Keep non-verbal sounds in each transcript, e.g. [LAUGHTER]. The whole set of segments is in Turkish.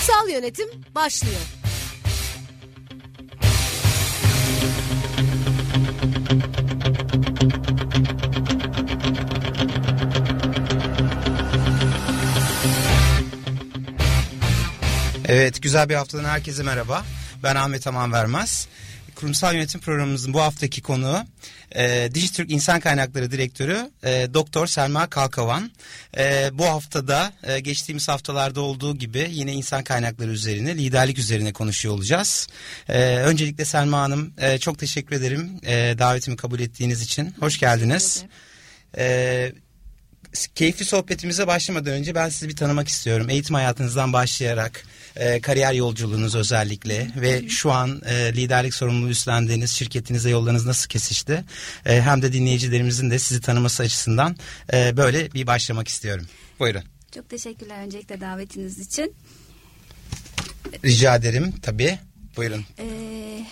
Kurumsal yönetim başlıyor. Evet güzel bir haftadan herkese merhaba. Ben Ahmet Aman Vermez. Kurumsal Yönetim Programımızın bu haftaki konuğu e, Dijitürk İnsan Kaynakları Direktörü e, Doktor Selma Kalkavan. E, bu haftada e, geçtiğimiz haftalarda olduğu gibi yine insan kaynakları üzerine, liderlik üzerine konuşuyor olacağız. E, öncelikle Selma Hanım e, çok teşekkür ederim e, davetimi kabul ettiğiniz için. Hoş geldiniz. E, keyifli sohbetimize başlamadan önce ben sizi bir tanımak istiyorum. Eğitim hayatınızdan başlayarak e, kariyer yolculuğunuz özellikle ve şu an e, liderlik sorumluluğu üstlendiğiniz şirketinize yollarınız nasıl kesişti? E, hem de dinleyicilerimizin de sizi tanıması açısından e, böyle bir başlamak istiyorum. Buyurun. Çok teşekkürler öncelikle davetiniz için. Rica ederim tabii. Buyurun. Ee,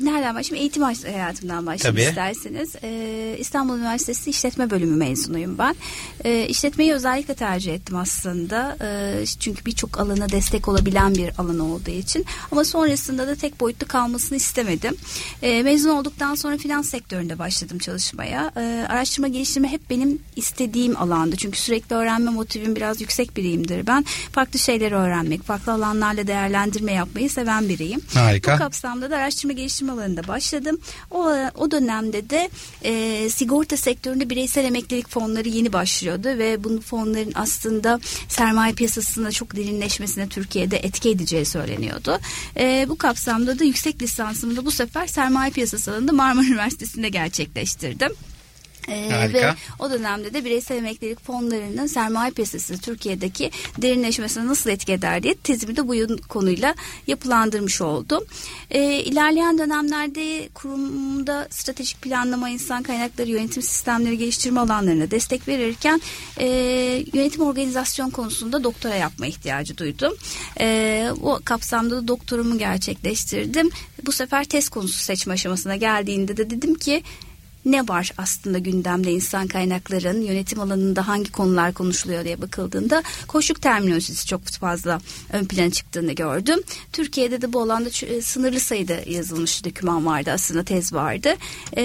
nereden başlayayım? Eğitim hayatımdan başlayayım Tabii. isterseniz. Ee, İstanbul Üniversitesi İşletme Bölümü mezunuyum ben. Ee, işletmeyi özellikle tercih ettim aslında. Ee, çünkü birçok alana destek olabilen bir alan olduğu için. Ama sonrasında da tek boyutlu kalmasını istemedim. Ee, mezun olduktan sonra finans sektöründe başladım çalışmaya. Ee, araştırma geliştirme hep benim istediğim alandı. Çünkü sürekli öğrenme motivim biraz yüksek biriyimdir ben. Farklı şeyleri öğrenmek, farklı alanlarla değerlendirme yapmayı seven biriyim. Harika. Bu kapsamda da araştırma geliştirme alanında başladım. O, o dönemde de e, sigorta sektöründe bireysel emeklilik fonları yeni başlıyordu ve bu fonların aslında sermaye piyasasında çok derinleşmesine Türkiye'de etki edeceği söyleniyordu. E, bu kapsamda da yüksek lisansımı da bu sefer sermaye piyasası alanında Marmara Üniversitesi'nde gerçekleştirdim. Ee, Harika. ve o dönemde de bireysel emeklilik fonlarının sermaye piyasası Türkiye'deki derinleşmesine nasıl etki eder diye tezimi de bu konuyla yapılandırmış oldum. Ee, ilerleyen dönemlerde kurumda stratejik planlama, insan kaynakları, yönetim sistemleri geliştirme alanlarına destek verirken e, yönetim organizasyon konusunda doktora yapma ihtiyacı duydum. E, o kapsamda da doktorumu gerçekleştirdim. Bu sefer test konusu seçme aşamasına geldiğinde de dedim ki ne var aslında gündemde insan kaynakların yönetim alanında hangi konular konuşuluyor diye bakıldığında koşuk terminolojisi çok fazla ön plana çıktığını gördüm. Türkiye'de de bu alanda e, sınırlı sayıda yazılmış doküman vardı aslında tez vardı. E,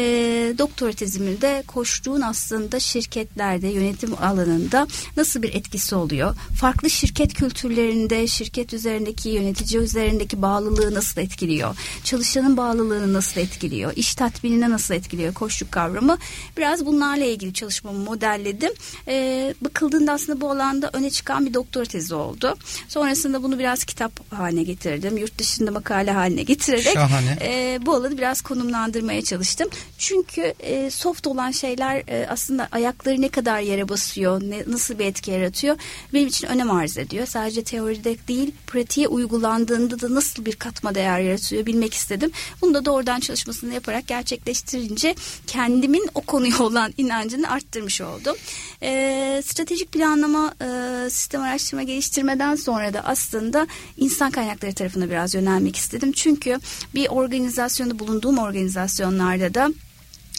doktora tezimde koştuğun aslında şirketlerde yönetim alanında nasıl bir etkisi oluyor? Farklı şirket kültürlerinde şirket üzerindeki yönetici üzerindeki bağlılığı nasıl etkiliyor? Çalışanın bağlılığını nasıl etkiliyor? İş tatminine nasıl etkiliyor? Koşluk kavramı. Biraz bunlarla ilgili çalışmamı modelledim. Ee, bakıldığında aslında bu alanda öne çıkan bir doktora tezi oldu. Sonrasında bunu biraz kitap haline getirdim. Yurt dışında makale haline getirerek Şahane. e, bu alanı biraz konumlandırmaya çalıştım. Çünkü e, soft olan şeyler e, aslında ayakları ne kadar yere basıyor, ne, nasıl bir etki yaratıyor benim için önem arz ediyor. Sadece teoride değil, pratiğe uygulandığında da nasıl bir katma değer yaratıyor bilmek istedim. Bunu da doğrudan çalışmasını yaparak gerçekleştirince kendimin o konuya [LAUGHS] olan inancını arttırmış oldum. E, stratejik planlama, e, sistem araştırma geliştirmeden sonra da aslında insan kaynakları tarafına biraz yönelmek istedim. Çünkü bir organizasyonda bulunduğum organizasyonlarda da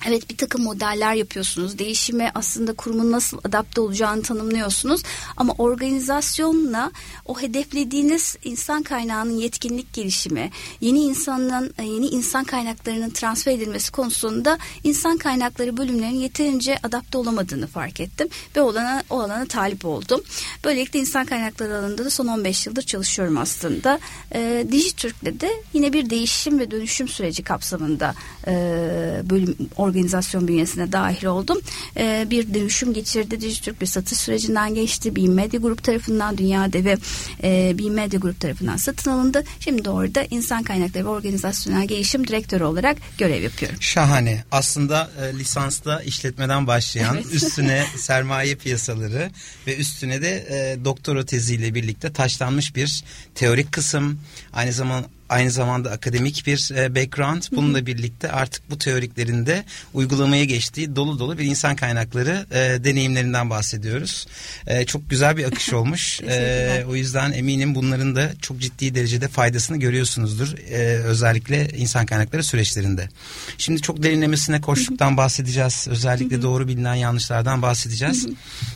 Evet bir takım modeller yapıyorsunuz. Değişime aslında kurumun nasıl adapte olacağını tanımlıyorsunuz. Ama organizasyonla o hedeflediğiniz insan kaynağının yetkinlik gelişimi, yeni insanın yeni insan kaynaklarının transfer edilmesi konusunda insan kaynakları bölümlerinin yeterince adapte olamadığını fark ettim ve o alana, o alana talip oldum. Böylelikle insan kaynakları alanında da son 15 yıldır çalışıyorum aslında. E, Dijitürk'le de yine bir değişim ve dönüşüm süreci kapsamında e, bölüm organizasyonu organizasyon bünyesine dahil oldum. E, bir dönüşüm geçirdi. Dijitürk bir satış sürecinden geçti. Bir medya grup tarafından dünya devi e, bir medya grup tarafından satın alındı. Şimdi orada insan kaynakları ve organizasyonel gelişim direktörü olarak görev yapıyorum. Şahane. Aslında e, lisansla işletmeden başlayan evet. üstüne [LAUGHS] sermaye piyasaları ve üstüne de e, doktora teziyle birlikte taşlanmış bir teorik kısım aynı zamanda aynı zamanda akademik bir e, background. Bununla birlikte artık bu teoriklerinde uygulamaya geçtiği dolu dolu bir insan kaynakları e, deneyimlerinden bahsediyoruz. E, çok güzel bir akış [LAUGHS] olmuş. e, o yüzden eminim bunların da çok ciddi derecede faydasını görüyorsunuzdur. E, özellikle insan kaynakları süreçlerinde. Şimdi çok derinlemesine koştuktan bahsedeceğiz. Özellikle doğru bilinen yanlışlardan bahsedeceğiz.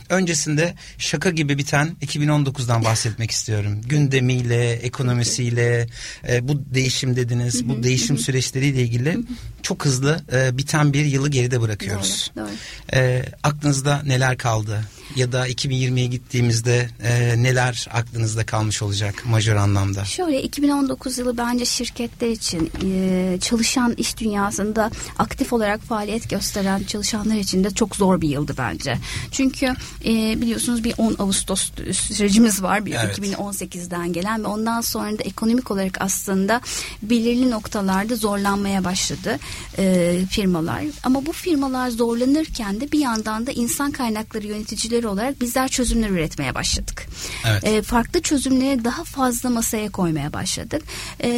Öncesinde şaka gibi biten 2019'dan bahsetmek istiyorum. Gündemiyle, ekonomisiyle, e, bu değişim dediniz. bu değişim süreçleriyle ilgili çok hızlı e, biten bir yılı geride bırakıyoruz. Doğru, doğru. E, aklınızda neler kaldı? Ya da 2020'ye gittiğimizde e, neler aklınızda kalmış olacak majör anlamda? Şöyle 2019 yılı bence şirketler için e, çalışan iş dünyasında aktif olarak faaliyet gösteren çalışanlar için de çok zor bir yıldı bence. Çünkü e, biliyorsunuz bir 10 Ağustos sürecimiz var bir evet. 2018'den gelen ve ondan sonra da ekonomik olarak aslında belirli noktalarda zorlanmaya başladı e, firmalar. Ama bu firmalar zorlanırken de bir yandan da insan kaynakları yöneticileri olarak bizler çözümler üretmeye başladık. Evet. E, farklı çözümleri daha fazla masaya koymaya başladık. E,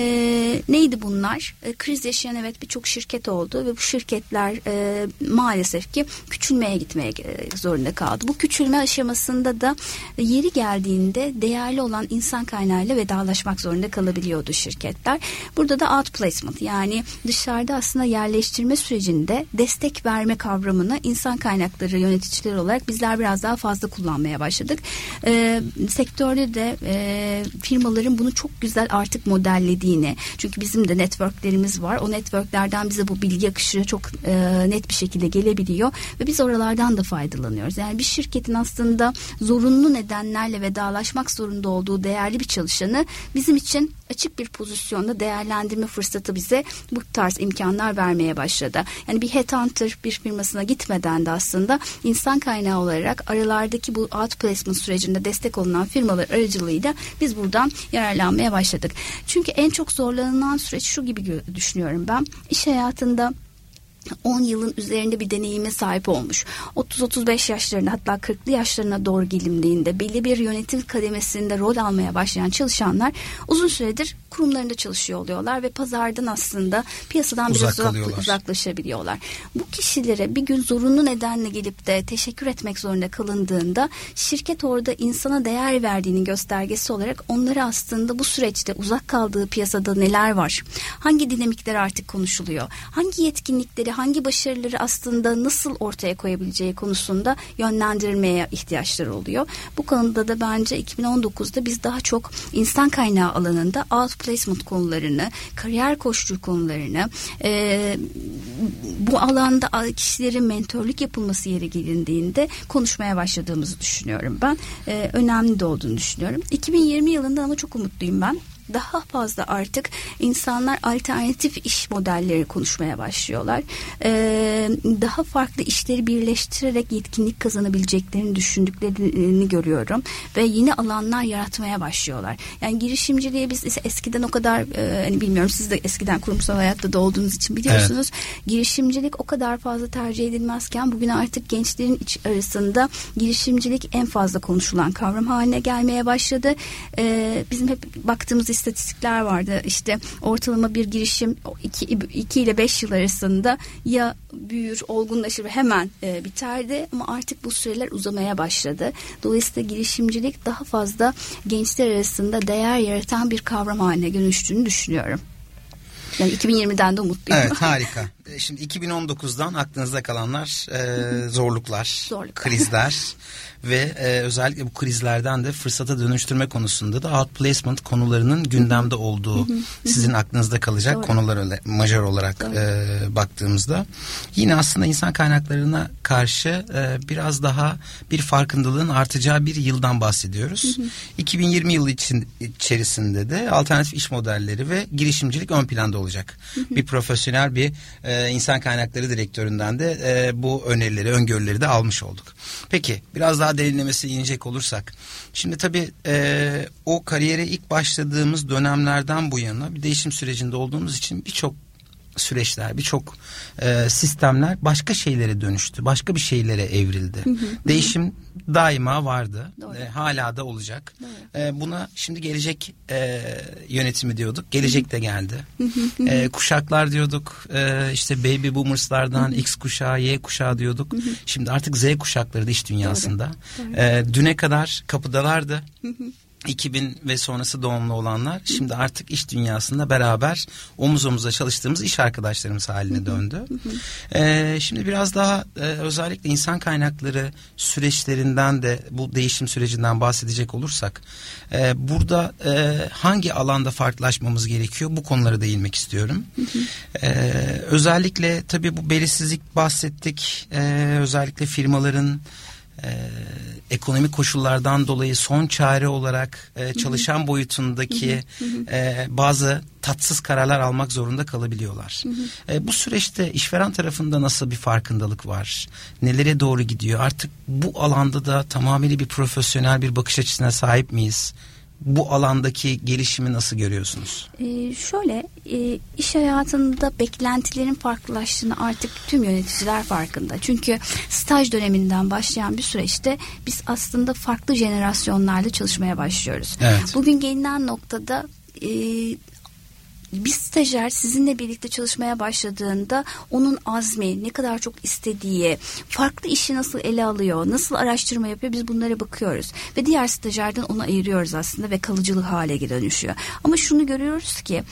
neydi bunlar? E, kriz yaşayan evet birçok şirket oldu ve bu şirketler e, maalesef ki küçülmeye gitmeye e, zorunda kaldı. Bu küçülme aşamasında da yeri geldiğinde değerli olan insan kaynağıyla vedalaşmak zorunda kalabiliyordu şirketler. Burada da outplacement yani dışarıda aslında aslında yerleştirme sürecinde destek verme kavramını insan kaynakları yöneticileri olarak bizler biraz daha fazla kullanmaya başladık. E, sektörde de e, firmaların bunu çok güzel artık modellediğini çünkü bizim de networklerimiz var. O networklerden bize bu bilgi akışı çok e, net bir şekilde gelebiliyor ve biz oralardan da faydalanıyoruz. Yani bir şirketin aslında zorunlu nedenlerle vedalaşmak zorunda olduğu değerli bir çalışanı bizim için açık bir pozisyonda değerlendirme fırsatı bize bu tarz imkanlar vermeye başladı. Yani bir headhunter bir firmasına gitmeden de aslında insan kaynağı olarak aralardaki bu outplacement sürecinde destek olunan firmalar aracılığıyla biz buradan yararlanmaya başladık. Çünkü en çok zorlanılan süreç şu gibi düşünüyorum ben. İş hayatında 10 yılın üzerinde bir deneyime sahip olmuş. 30-35 yaşlarında hatta 40'lı yaşlarına doğru gelindiğinde belli bir yönetim kademesinde rol almaya başlayan çalışanlar uzun süredir kurumlarında çalışıyor oluyorlar ve pazardan aslında piyasadan Uzak biraz uzak, uzaklaşabiliyorlar. Bu kişilere bir gün zorunlu nedenle gelip de teşekkür etmek zorunda kalındığında şirket orada insana değer verdiğinin göstergesi olarak onları aslında bu süreçte uzak kaldığı piyasada neler var? Hangi dinamikler artık konuşuluyor? Hangi yetkinlikleri hangi başarıları aslında nasıl ortaya koyabileceği konusunda yönlendirilmeye ihtiyaçları oluyor. Bu konuda da bence 2019'da biz daha çok insan kaynağı alanında outplacement konularını, kariyer koştur konularını, e, bu alanda kişilerin mentorluk yapılması yeri gelindiğinde konuşmaya başladığımızı düşünüyorum ben. E, önemli de olduğunu düşünüyorum. 2020 yılında ama çok umutluyum ben daha fazla artık insanlar alternatif iş modelleri konuşmaya başlıyorlar. Ee, daha farklı işleri birleştirerek yetkinlik kazanabileceklerini düşündüklerini görüyorum ve yeni alanlar yaratmaya başlıyorlar. Yani girişimciliğe biz eskiden o kadar e, hani bilmiyorum siz de eskiden kurumsal hayatta da olduğunuz için biliyorsunuz. Evet. Girişimcilik o kadar fazla tercih edilmezken bugün artık gençlerin iç arasında girişimcilik en fazla konuşulan kavram haline gelmeye başladı. Ee, bizim hep baktığımız istatistikler vardı. İşte ortalama bir girişim 2 ile 5 yıl arasında ya büyür, olgunlaşır ve hemen e, biterdi ama artık bu süreler uzamaya başladı. Dolayısıyla girişimcilik daha fazla gençler arasında değer yaratan bir kavram haline dönüştüğünü düşünüyorum. Yani 2020'den de umutluyum. Evet harika. [LAUGHS] E, şimdi 2019'dan aklınızda kalanlar e, zorluklar, zorluklar, krizler [LAUGHS] ve e, özellikle bu krizlerden de fırsata dönüştürme konusunda da outplacement konularının gündemde olduğu sizin aklınızda kalacak Doğru. konular öyle, majör olarak e, baktığımızda yine aslında insan kaynaklarına karşı e, biraz daha bir farkındalığın artacağı bir yıldan bahsediyoruz. 2020 yılı için içerisinde de alternatif iş modelleri ve girişimcilik ön planda olacak. bir profesyonel bir e, insan kaynakları direktöründen de e, bu önerileri, öngörüleri de almış olduk. Peki biraz daha derinlemesi inecek olursak. Şimdi tabii e, o kariyere ilk başladığımız dönemlerden bu yana bir değişim sürecinde olduğumuz için birçok süreçler, birçok e, sistemler başka şeylere dönüştü. Başka bir şeylere evrildi. Hı hı, Değişim daima vardı. E, hala da olacak. E, buna şimdi gelecek e, yönetimi diyorduk. Gelecek de geldi. e, kuşaklar diyorduk. E, işte baby boomerslardan X kuşağı, Y kuşağı diyorduk. Şimdi artık Z kuşakları da iş dünyasında. Doğru. Doğru. E, düne kadar kapıdalardı. 2000 ve sonrası doğumlu olanlar şimdi artık iş dünyasında beraber omuz omuza çalıştığımız iş arkadaşlarımız haline döndü. ee, şimdi biraz daha e, özellikle insan kaynakları süreçlerinden de bu değişim sürecinden bahsedecek olursak e, burada e, hangi alanda farklılaşmamız gerekiyor bu konulara değinmek istiyorum. ee, özellikle tabii bu belirsizlik bahsettik. Ee, özellikle firmaların e, ekonomik koşullardan dolayı son çare olarak e, çalışan boyutundaki e, bazı tatsız kararlar almak zorunda kalabiliyorlar. E, bu süreçte işveren tarafında nasıl bir farkındalık var? Nelere doğru gidiyor? Artık bu alanda da tamamıyla bir profesyonel bir bakış açısına sahip miyiz? Bu alandaki gelişimi nasıl görüyorsunuz? Ee, şöyle e, iş hayatında beklentilerin farklılaştığını artık tüm yöneticiler farkında. Çünkü staj döneminden başlayan bir süreçte biz aslında farklı jenerasyonlarda çalışmaya başlıyoruz. Evet. Bugün gelinen noktada e, bir stajyer sizinle birlikte çalışmaya başladığında onun azmi, ne kadar çok istediği, farklı işi nasıl ele alıyor, nasıl araştırma yapıyor biz bunlara bakıyoruz. Ve diğer stajyerden onu ayırıyoruz aslında ve kalıcılık hale dönüşüyor. Ama şunu görüyoruz ki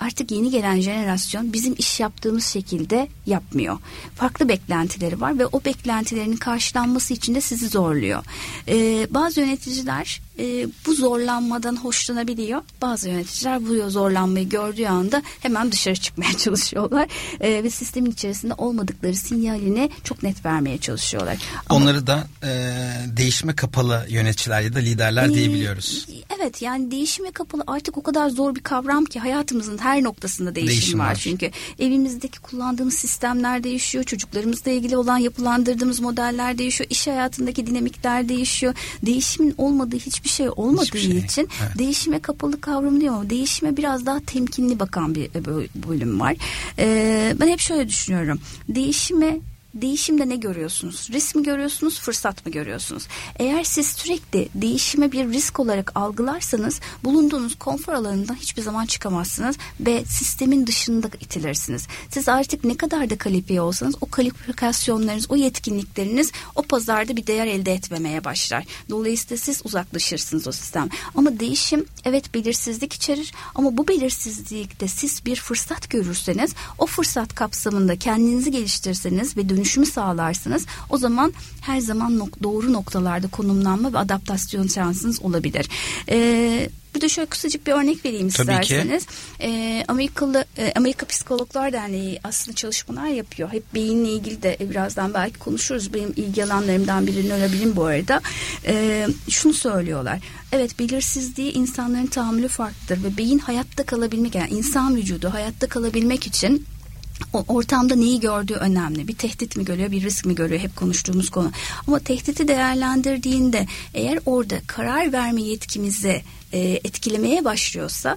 artık yeni gelen jenerasyon bizim iş yaptığımız şekilde yapmıyor. Farklı beklentileri var ve o beklentilerin karşılanması için de sizi zorluyor. Ee, bazı yöneticiler e, bu zorlanmadan hoşlanabiliyor. Bazı yöneticiler bu zorlanmayı gördüğü anda hemen dışarı çıkmaya [LAUGHS] çalışıyorlar e, ve sistemin içerisinde olmadıkları sinyalini çok net vermeye çalışıyorlar. Ama, Onları da e, değişime kapalı yöneticiler ya da liderler e, diyebiliyoruz. Evet yani değişime kapalı artık o kadar zor bir kavram ki hayatımızın her noktasında değişim, değişim var. var. Çünkü evimizdeki kullandığımız sistemler değişiyor, çocuklarımızla ilgili olan yapılandırdığımız modeller değişiyor, iş hayatındaki dinamikler değişiyor. Değişimin olmadığı hiçbir şey olmadığı hiçbir şey. için evet. değişime kapalı kavram değil ama değişime biraz daha temkinli bakan bir bölüm var. Ee, ben hep şöyle düşünüyorum. Değişime değişimde ne görüyorsunuz? Risk mi görüyorsunuz, fırsat mı görüyorsunuz? Eğer siz sürekli değişime bir risk olarak algılarsanız bulunduğunuz konfor alanından hiçbir zaman çıkamazsınız ve sistemin dışında itilirsiniz. Siz artık ne kadar da kalifiye olsanız o kalifikasyonlarınız, o yetkinlikleriniz o pazarda bir değer elde etmemeye başlar. Dolayısıyla siz uzaklaşırsınız o sistem. Ama değişim evet belirsizlik içerir ama bu belirsizlikte siz bir fırsat görürseniz o fırsat kapsamında kendinizi geliştirirseniz ve dönüş dönüşümü sağlarsınız. O zaman her zaman nok doğru noktalarda konumlanma ve adaptasyon şansınız olabilir. Ee, Burada şöyle kısacık bir örnek vereyim Tabii isterseniz. Ki. Ee, Amerikalı e, Amerika Psikologlar Derneği aslında çalışmalar yapıyor. Hep beyinle ilgili de birazdan belki konuşuruz. Benim ilgi alanlarımdan birini nörobilim bu arada. Ee, şunu söylüyorlar. Evet belirsizliği insanların tahammülü farklıdır ve beyin hayatta kalabilmek yani insan vücudu hayatta kalabilmek için o ortamda neyi gördüğü önemli. Bir tehdit mi görüyor, bir risk mi görüyor hep konuştuğumuz konu. Ama tehditi değerlendirdiğinde eğer orada karar verme yetkimizi e, etkilemeye başlıyorsa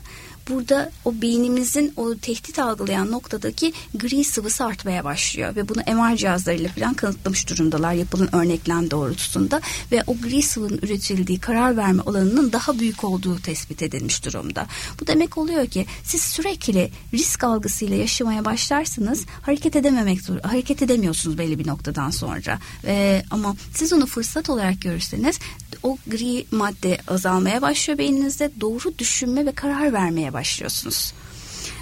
burada o beynimizin o tehdit algılayan noktadaki gri sıvısı artmaya başlıyor ve bunu MR cihazlarıyla falan kanıtlamış durumdalar yapılan örneklem doğrultusunda ve o gri sıvının üretildiği karar verme alanının daha büyük olduğu tespit edilmiş durumda. Bu demek oluyor ki siz sürekli risk algısıyla yaşamaya başlarsınız hareket edememek zor, hareket edemiyorsunuz belli bir noktadan sonra. Ee, ama siz onu fırsat olarak görürseniz o gri madde azalmaya başlıyor beyninizde doğru düşünme ve karar vermeye başlıyorsunuz.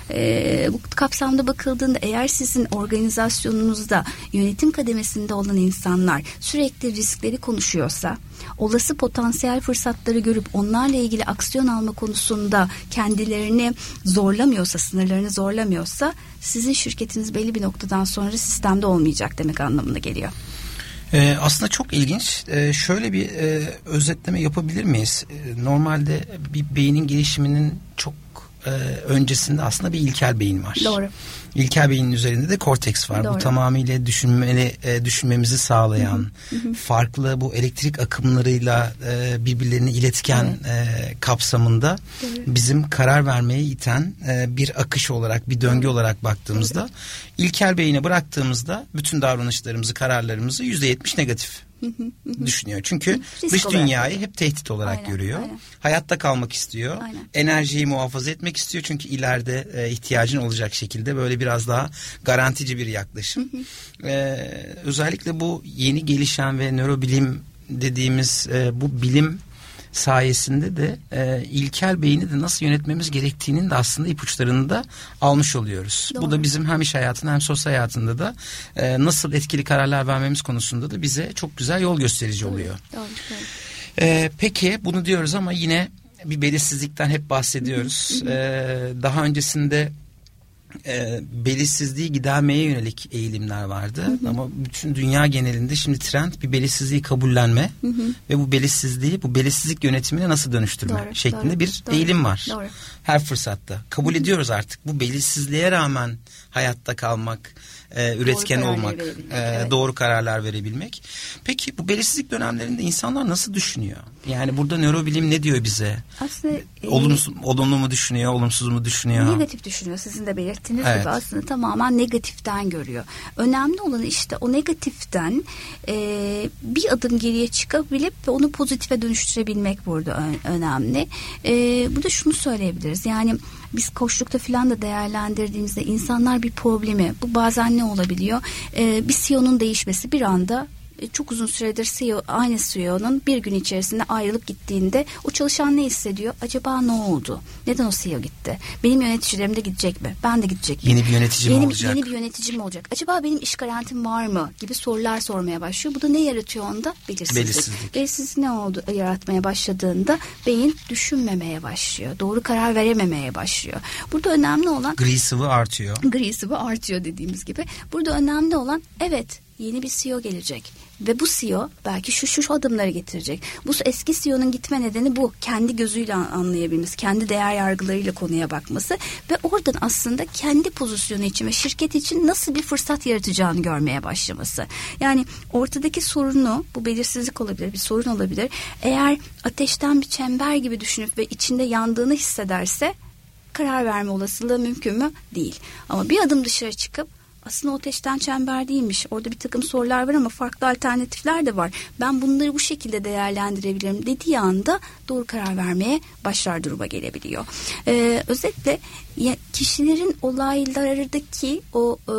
E, bu kapsamda bakıldığında eğer sizin organizasyonunuzda yönetim kademesinde olan insanlar sürekli riskleri konuşuyorsa olası potansiyel fırsatları görüp onlarla ilgili aksiyon alma konusunda kendilerini zorlamıyorsa, sınırlarını zorlamıyorsa sizin şirketiniz belli bir noktadan sonra sistemde olmayacak demek anlamına geliyor. Ee, aslında çok ilginç. Ee, şöyle bir e, özetleme yapabilir miyiz? Ee, normalde bir beynin gelişiminin çok e, öncesinde aslında bir ilkel beyin var. Doğru. İlkel beynin üzerinde de korteks var. Doğru. Bu tamamıyla düşünmeli, e, düşünmemizi sağlayan, hı hı. farklı bu elektrik akımlarıyla e, birbirlerini iletken evet. e, kapsamında Doğru. bizim karar vermeye iten e, bir akış olarak, bir döngü Doğru. olarak baktığımızda Doğru. ilkel beyine bıraktığımızda bütün davranışlarımızı, kararlarımızı yüzde yetmiş negatif düşünüyor. Çünkü Risk dış dünyayı hep tehdit olarak aynen, görüyor. Aynen. Hayatta kalmak istiyor. Aynen. Enerjiyi muhafaza etmek istiyor. Çünkü ileride e, ihtiyacın olacak şekilde böyle biraz daha garantici bir yaklaşım. ee, özellikle bu yeni gelişen ve nörobilim dediğimiz e, bu bilim sayesinde de e, ilkel beyni de nasıl yönetmemiz gerektiğinin de aslında ipuçlarını da almış oluyoruz. Doğru. Bu da bizim hem iş hayatında hem sosyal hayatında da e, nasıl etkili kararlar vermemiz konusunda da bize çok güzel yol gösterici oluyor. Doğru, doğru. E, peki bunu diyoruz ama yine bir belirsizlikten hep bahsediyoruz. ee, daha öncesinde e, belirsizliği gidermeye yönelik eğilimler vardı. Hı hı. Ama bütün dünya genelinde şimdi trend bir belirsizliği kabullenme hı hı. ve bu belirsizliği, bu belirsizlik yönetimine nasıl dönüştürme doğru, şeklinde doğru, bir doğru, eğilim var. Doğru. Her fırsatta. Kabul hı hı. ediyoruz artık. Bu belirsizliğe rağmen hayatta kalmak, e, üretken doğru olmak, e, evet. doğru kararlar verebilmek. Peki bu belirsizlik dönemlerinde insanlar nasıl düşünüyor? Yani burada nörobilim ne diyor bize? Aslında e, olumsuz, olumlu mu düşünüyor, olumsuz mu düşünüyor? Negatif düşünüyor. Sizin de belirttiğiniz evet. gibi aslında tamamen negatiften görüyor. Önemli olan işte o negatiften e, bir adım geriye çıkabilip onu pozitife dönüştürebilmek burada önemli. E, burada şunu söyleyebiliriz. Yani biz koşlukta falan da değerlendirdiğimizde insanlar bir problemi bu bazen ne olabiliyor? Ee, bir CEO'nun değişmesi bir anda e, çok uzun süredir CEO, aynı CEO'nun bir gün içerisinde ayrılıp gittiğinde o çalışan ne hissediyor? Acaba ne oldu? Neden o CEO gitti? Benim yöneticilerim de gidecek mi? Ben de gidecek mi? Yeni bir yönetici benim, mi olacak? Yeni bir yönetici mi olacak? Acaba benim iş garantim var mı? Gibi sorular sormaya başlıyor. Bu da ne yaratıyor onda? Belirsizlik. Belirsizlik. Belirsizlik ne oldu yaratmaya başladığında beyin düşünmemeye başlıyor. Doğru karar verememeye başlıyor. Burada önemli olan... Gri sıvı artıyor. Gri sıvı artıyor dediğimiz gibi. Burada önemli olan evet yeni bir CEO gelecek ve bu CEO belki şu şu, adımları getirecek. Bu eski CEO'nun gitme nedeni bu. Kendi gözüyle anlayabilmesi, kendi değer yargılarıyla konuya bakması ve oradan aslında kendi pozisyonu için ve şirket için nasıl bir fırsat yaratacağını görmeye başlaması. Yani ortadaki sorunu, bu belirsizlik olabilir, bir sorun olabilir. Eğer ateşten bir çember gibi düşünüp ve içinde yandığını hissederse karar verme olasılığı mümkün mü? Değil. Ama bir adım dışarı çıkıp aslında o ateşten çember değilmiş. Orada bir takım sorular var ama farklı alternatifler de var. Ben bunları bu şekilde değerlendirebilirim dediği anda doğru karar vermeye başlar duruma gelebiliyor. Ee, özetle ya, kişilerin olaylardaki o e,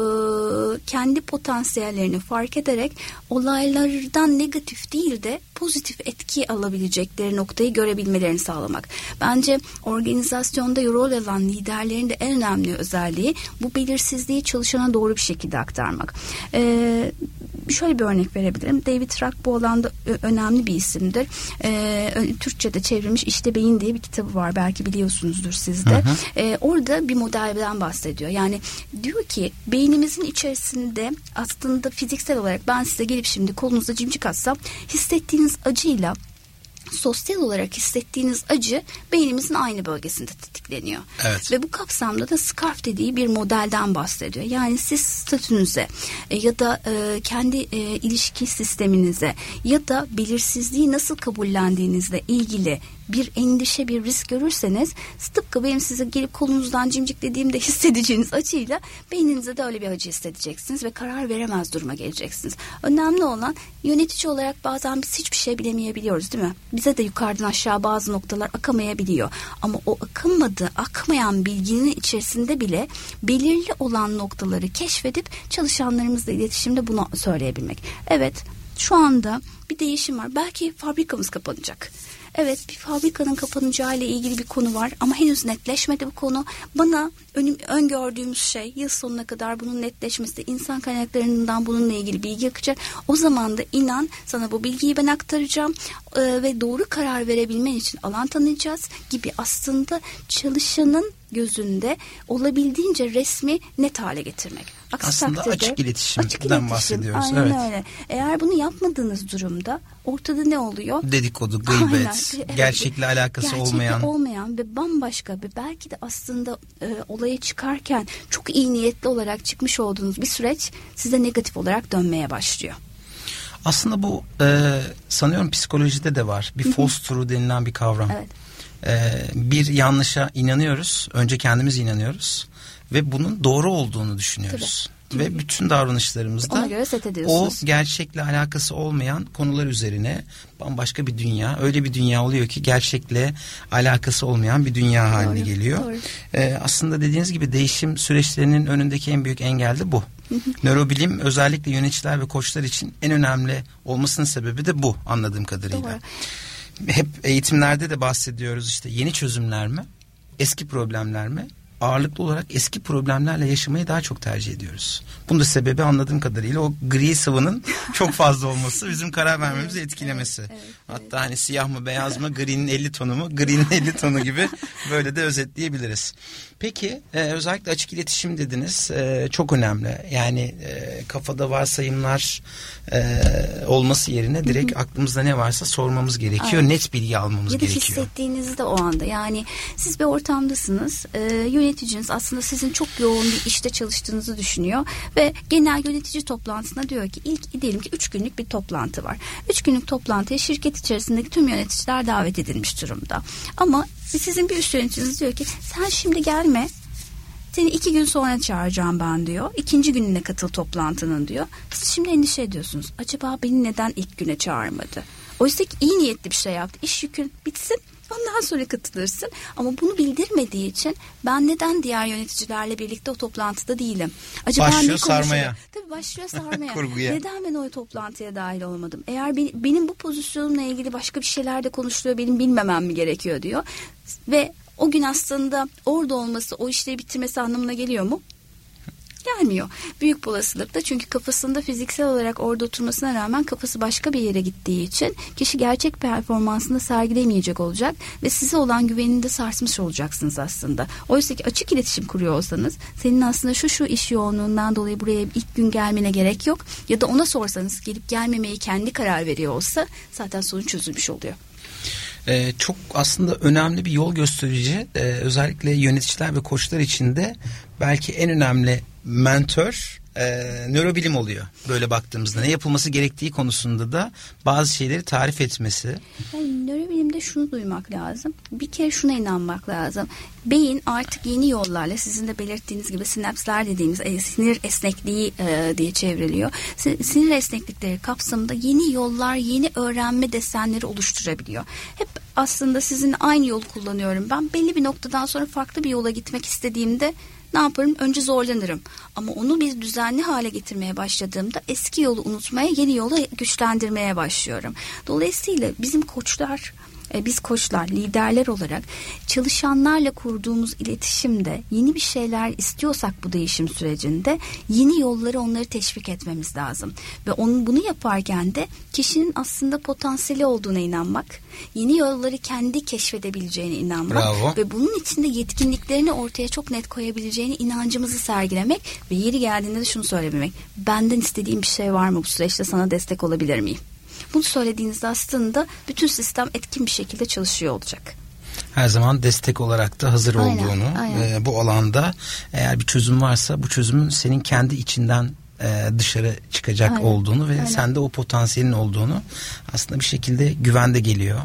kendi potansiyellerini fark ederek olaylardan negatif değil de pozitif etki alabilecekleri noktayı görebilmelerini sağlamak. Bence organizasyonda rol alan liderlerin de en önemli özelliği bu belirsizliği çalışana doğru bir şekilde aktarmak. Ee, şöyle bir örnek verebilirim. David Rock bu alanda önemli bir isimdir. Ee, Türkçe'de çevrilmiş İşte Beyin diye bir kitabı var. Belki biliyorsunuzdur siz de. Hı hı. Ee, orada bir modelden bahsediyor. Yani diyor ki beynimizin içerisinde aslında fiziksel olarak ben size gelip şimdi kolunuzda cimcik atsam hissettiğiniz acıyla sosyal olarak hissettiğiniz acı beynimizin aynı bölgesinde tetikleniyor. Evet. Ve bu kapsamda da SCARF dediği bir modelden bahsediyor. Yani siz statünüze e, ya da e, kendi e, ilişki sisteminize ya da belirsizliği nasıl kabullendiğinizle ilgili bir endişe, bir risk görürseniz tıpkı benim size gelip kolunuzdan cimciklediğimde [LAUGHS] hissedeceğiniz acıyla beyninize de öyle bir acı hissedeceksiniz ve karar veremez duruma geleceksiniz. Önemli olan yönetici olarak bazen biz hiçbir şey bilemeyebiliyoruz değil mi? Bize de yukarıdan aşağı bazı noktalar akamayabiliyor. Ama o akamadı, akmayan bilginin içerisinde bile belirli olan noktaları keşfedip çalışanlarımızla iletişimde bunu söyleyebilmek. Evet şu anda bir değişim var. Belki fabrikamız kapanacak Evet bir fabrikanın kapanacağı ile ilgili bir konu var ama henüz netleşmedi bu konu. Bana önüm, öngördüğümüz şey yıl sonuna kadar bunun netleşmesi, insan kaynaklarından bununla ilgili bilgi akacak. O zaman da inan sana bu bilgiyi ben aktaracağım e, ve doğru karar verebilmen için alan tanıyacağız gibi aslında çalışanın gözünde olabildiğince resmi net hale getirmek. Aksi Aslında takdirde, açık iletişimden açık iletişim, bahsediyoruz. Aynen evet. öyle. Eğer bunu yapmadığınız durumda ortada ne oluyor? Dedikodu, [LAUGHS] gıybet, evet, gerçekle alakası gerçekle olmayan. olmayan ve bambaşka bir belki de aslında e, olaya çıkarken çok iyi niyetli olarak çıkmış olduğunuz bir süreç size negatif olarak dönmeye başlıyor. Aslında bu e, sanıyorum psikolojide de var. Bir false true denilen bir kavram. Evet. E, bir yanlışa inanıyoruz. Önce kendimiz inanıyoruz ve bunun doğru olduğunu düşünüyoruz. Tabii. Ve bütün davranışlarımızda o gerçekle alakası olmayan konular üzerine bambaşka bir dünya, öyle bir dünya oluyor ki gerçekle alakası olmayan bir dünya haline doğru, geliyor. Doğru. Ee, aslında dediğiniz gibi değişim süreçlerinin önündeki en büyük engel de bu. Nörobilim özellikle yöneticiler ve koçlar için en önemli olmasının sebebi de bu anladığım kadarıyla. Doğru. Hep eğitimlerde de bahsediyoruz işte yeni çözümler mi, eski problemler mi ağırlıklı olarak eski problemlerle yaşamayı daha çok tercih ediyoruz. Bunun da sebebi anladığım kadarıyla o gri sıvının [LAUGHS] çok fazla olması bizim karar vermemizi etkilemesi. Evet, evet, Hatta hani siyah mı beyaz mı gri'nin 50 tonu mu gri'nin 50 tonu gibi böyle de özetleyebiliriz. Peki e, özellikle açık iletişim dediniz e, çok önemli. Yani e, kafada varsayımlar e, olması yerine direkt aklımızda ne varsa sormamız gerekiyor. Aynen. Net bilgi almamız ya gerekiyor. Ya da hissettiğinizde o anda yani siz bir ortamdasınız. E, yöneticiniz aslında sizin çok yoğun bir işte çalıştığınızı düşünüyor ve genel yönetici toplantısına diyor ki ilk diyelim ki üç günlük bir toplantı var. Üç günlük toplantıya şirket içerisindeki tüm yöneticiler davet edilmiş durumda. Ama sizin bir üst yöneticiniz diyor ki sen şimdi gelme seni iki gün sonra çağıracağım ben diyor. İkinci gününe katıl toplantının diyor. Siz şimdi endişe ediyorsunuz. Acaba beni neden ilk güne çağırmadı? Oysa ki iyi niyetli bir şey yaptı. İş yükün bitsin Ondan sonra katılırsın. Ama bunu bildirmediği için ben neden diğer yöneticilerle birlikte o toplantıda değilim? Acaba başlıyor sarmaya. Tabii başlıyor [LAUGHS] sarmaya. neden ben o toplantıya dahil olmadım? Eğer benim, benim bu pozisyonumla ilgili başka bir şeyler de konuşuluyor benim bilmemem mi gerekiyor diyor. Ve o gün aslında orada olması o işleri bitirmesi anlamına geliyor mu? Gelmiyor. Büyük olasılıkla çünkü kafasında fiziksel olarak orada oturmasına rağmen kafası başka bir yere gittiği için kişi gerçek performansını sergilemeyecek olacak ve size olan güvenini de sarsmış olacaksınız aslında. Oysa ki açık iletişim kuruyor olsanız senin aslında şu şu iş yoğunluğundan dolayı buraya ilk gün gelmene gerek yok ya da ona sorsanız gelip gelmemeyi kendi karar veriyor olsa zaten sorun çözülmüş oluyor. Ee, çok aslında önemli bir yol gösterici ee, özellikle yöneticiler ve koçlar için de belki en önemli mentor e, nörobilim oluyor böyle baktığımızda ne yapılması gerektiği konusunda da bazı şeyleri tarif etmesi. Yani nörobilimde şunu duymak lazım. Bir kere şuna inanmak lazım. Beyin artık yeni yollarla sizin de belirttiğiniz gibi sinapslar dediğimiz e, sinir esnekliği e, diye çevriliyor. Sinir esneklikleri kapsamında yeni yollar, yeni öğrenme desenleri oluşturabiliyor. Hep aslında sizin aynı yolu kullanıyorum. Ben belli bir noktadan sonra farklı bir yola gitmek istediğimde ne yaparım? Önce zorlanırım. Ama onu bir düzenli hale getirmeye başladığımda eski yolu unutmaya, yeni yolu güçlendirmeye başlıyorum. Dolayısıyla bizim koçlar e, biz koçlar, liderler olarak çalışanlarla kurduğumuz iletişimde yeni bir şeyler istiyorsak bu değişim sürecinde yeni yolları onları teşvik etmemiz lazım. Ve onun bunu yaparken de kişinin aslında potansiyeli olduğuna inanmak, yeni yolları kendi keşfedebileceğine inanmak Bravo. ve bunun içinde yetkinliklerini ortaya çok net koyabileceğine inancımızı sergilemek ve yeri geldiğinde de şunu söylemek. Benden istediğim bir şey var mı bu süreçte sana destek olabilir miyim? Bunu söylediğinizde aslında bütün sistem etkin bir şekilde çalışıyor olacak her zaman destek olarak da hazır aynen, olduğunu aynen. E, bu alanda eğer bir çözüm varsa bu çözümün senin kendi içinden e, dışarı çıkacak aynen, olduğunu ve aynen. sende o potansiyelin olduğunu aslında bir şekilde güvende geliyor.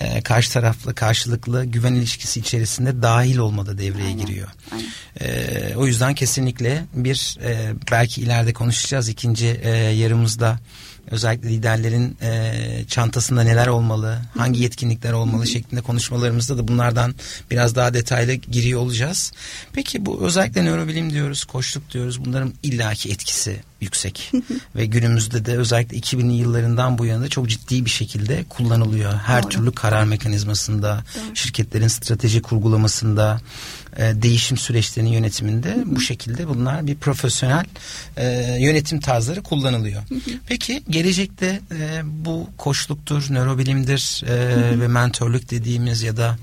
E, karşı taraflı karşılıklı güven ilişkisi içerisinde dahil olmada devreye aynen, giriyor. Aynen. E, o yüzden kesinlikle bir e, belki ileride konuşacağız ikinci e, yarımızda özellikle liderlerin e, çantasında neler olmalı, hangi yetkinlikler olmalı şeklinde konuşmalarımızda da bunlardan biraz daha detaylı giriyor olacağız. Peki bu özellikle nörobilim diyoruz, koçluk diyoruz. Bunların illaki etkisi yüksek [LAUGHS] ve günümüzde de özellikle 2000'li yıllarından bu yana çok ciddi bir şekilde kullanılıyor. Her Doğru. türlü karar mekanizmasında, Doğru. şirketlerin strateji kurgulamasında, e, değişim süreçlerinin yönetiminde hı hı. bu şekilde bunlar bir profesyonel e, yönetim tarzları kullanılıyor. Hı hı. Peki gelecekte e, bu koçluktur, nörobilimdir e, ve mentorluk dediğimiz ya da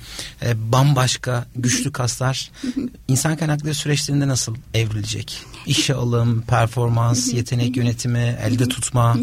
e, bambaşka güçlü kaslar hı hı. insan kaynakları süreçlerinde nasıl evrilecek? İşe alım, performans, yetenek yönetimi, elde tutma.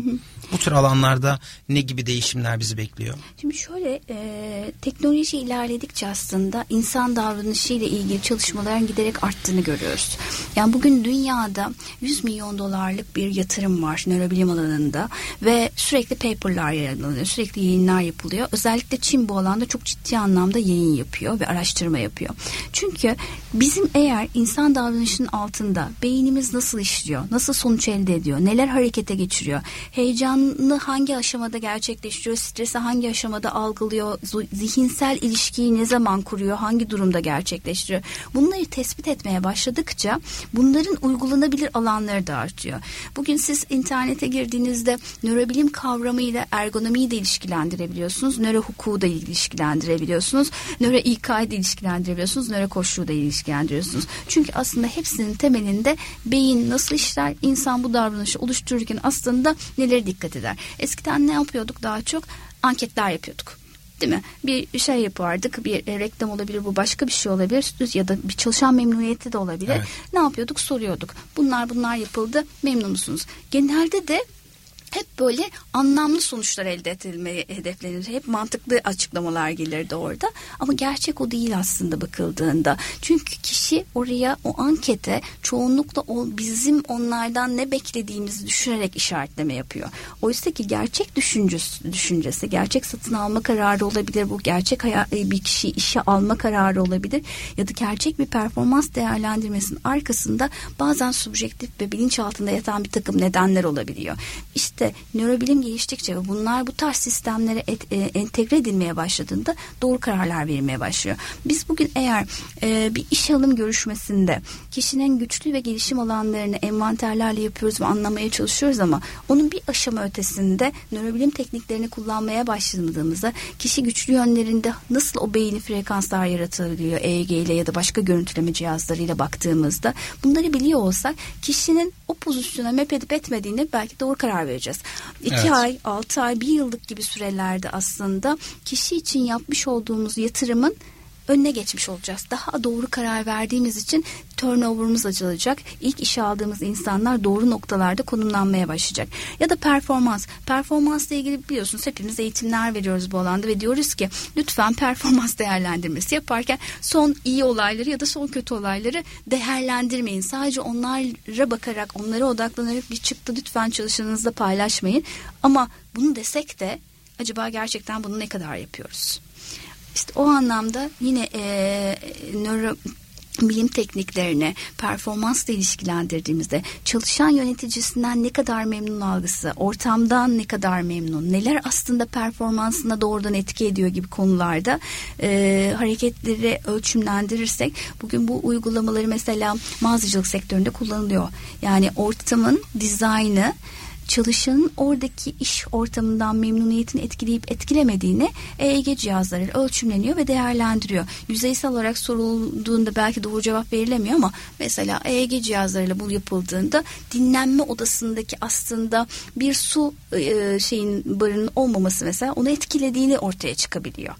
Bu tür alanlarda ne gibi değişimler bizi bekliyor? Şimdi şöyle e, teknoloji ilerledikçe aslında insan davranışı ile ilgili çalışmaların giderek arttığını görüyoruz. Yani bugün dünyada 100 milyon dolarlık bir yatırım var nörobilim alanında ve sürekli paperlar yayınlanıyor, sürekli yayınlar yapılıyor. Özellikle Çin bu alanda çok ciddi anlamda yayın yapıyor ve araştırma yapıyor. Çünkü bizim eğer insan davranışının altında beynimiz nasıl işliyor, nasıl sonuç elde ediyor, neler harekete geçiriyor, heyecan heyecanını hangi aşamada gerçekleştiriyor, stresi hangi aşamada algılıyor, zihinsel ilişkiyi ne zaman kuruyor, hangi durumda gerçekleştiriyor. Bunları tespit etmeye başladıkça bunların uygulanabilir alanları da artıyor. Bugün siz internete girdiğinizde nörobilim kavramıyla ergonomiyi de ilişkilendirebiliyorsunuz, nöro hukuku da ilişkilendirebiliyorsunuz, nöro İK'yı da ilişkilendirebiliyorsunuz, nöro koşulu da ilişkilendiriyorsunuz. Çünkü aslında hepsinin temelinde beyin nasıl işler, insan bu davranışı oluştururken aslında neleri dikkat dikkat eder. Eskiden ne yapıyorduk daha çok? Anketler yapıyorduk değil mi? Bir şey yapardık, bir e, reklam olabilir, bu başka bir şey olabilir ya da bir çalışan memnuniyeti de olabilir. Evet. Ne yapıyorduk? Soruyorduk. Bunlar bunlar yapıldı, memnun musunuz? Genelde de hep böyle anlamlı sonuçlar elde edilmeye hedeflenir. Hep mantıklı açıklamalar gelirdi orada. Ama gerçek o değil aslında bakıldığında. Çünkü kişi oraya o ankete çoğunlukla o bizim onlardan ne beklediğimizi düşünerek işaretleme yapıyor. Oysa ki gerçek düşüncesi, düşüncesi, gerçek satın alma kararı olabilir. Bu gerçek e, bir kişi işe alma kararı olabilir. Ya da gerçek bir performans değerlendirmesinin arkasında bazen subjektif ve bilinçaltında yatan bir takım nedenler olabiliyor. İşte işte nörobilim geliştikçe ve bunlar bu tarz sistemlere et, e, entegre edilmeye başladığında doğru kararlar verilmeye başlıyor. Biz bugün eğer e, bir iş alım görüşmesinde kişinin güçlü ve gelişim alanlarını envanterlerle yapıyoruz ve anlamaya çalışıyoruz ama onun bir aşama ötesinde nörobilim tekniklerini kullanmaya başladığımızda kişi güçlü yönlerinde nasıl o beyni frekanslar yaratılıyor EEG ile ya da başka görüntüleme cihazlarıyla baktığımızda bunları biliyor olsak kişinin o pozisyona map edip etmediğini belki doğru karar vereceğiz vereceğiz. İki evet. ay, altı ay, bir yıllık gibi sürelerde aslında kişi için yapmış olduğumuz yatırımın önüne geçmiş olacağız. Daha doğru karar verdiğimiz için turnover'ımız açılacak. İlk işe aldığımız insanlar doğru noktalarda konumlanmaya başlayacak. Ya da performans. Performansla ilgili biliyorsunuz hepimiz eğitimler veriyoruz bu alanda ve diyoruz ki lütfen performans değerlendirmesi yaparken son iyi olayları ya da son kötü olayları değerlendirmeyin. Sadece onlara bakarak, onlara odaklanarak bir çıktı lütfen çalışanınızla paylaşmayın. Ama bunu desek de acaba gerçekten bunu ne kadar yapıyoruz? İşte o anlamda yine e, nöro bilim tekniklerini performansla ilişkilendirdiğimizde çalışan yöneticisinden ne kadar memnun algısı, ortamdan ne kadar memnun, neler aslında performansına doğrudan etki ediyor gibi konularda e, hareketleri ölçümlendirirsek bugün bu uygulamaları mesela mağazacılık sektöründe kullanılıyor. Yani ortamın dizaynı çalışanın oradaki iş ortamından memnuniyetini etkileyip etkilemediğini EEG cihazlarıyla ölçümleniyor ve değerlendiriyor. Yüzeysel olarak sorulduğunda belki doğru cevap verilemiyor ama mesela EEG cihazlarıyla bu yapıldığında dinlenme odasındaki aslında bir su e, şeyin barının olmaması mesela onu etkilediğini ortaya çıkabiliyor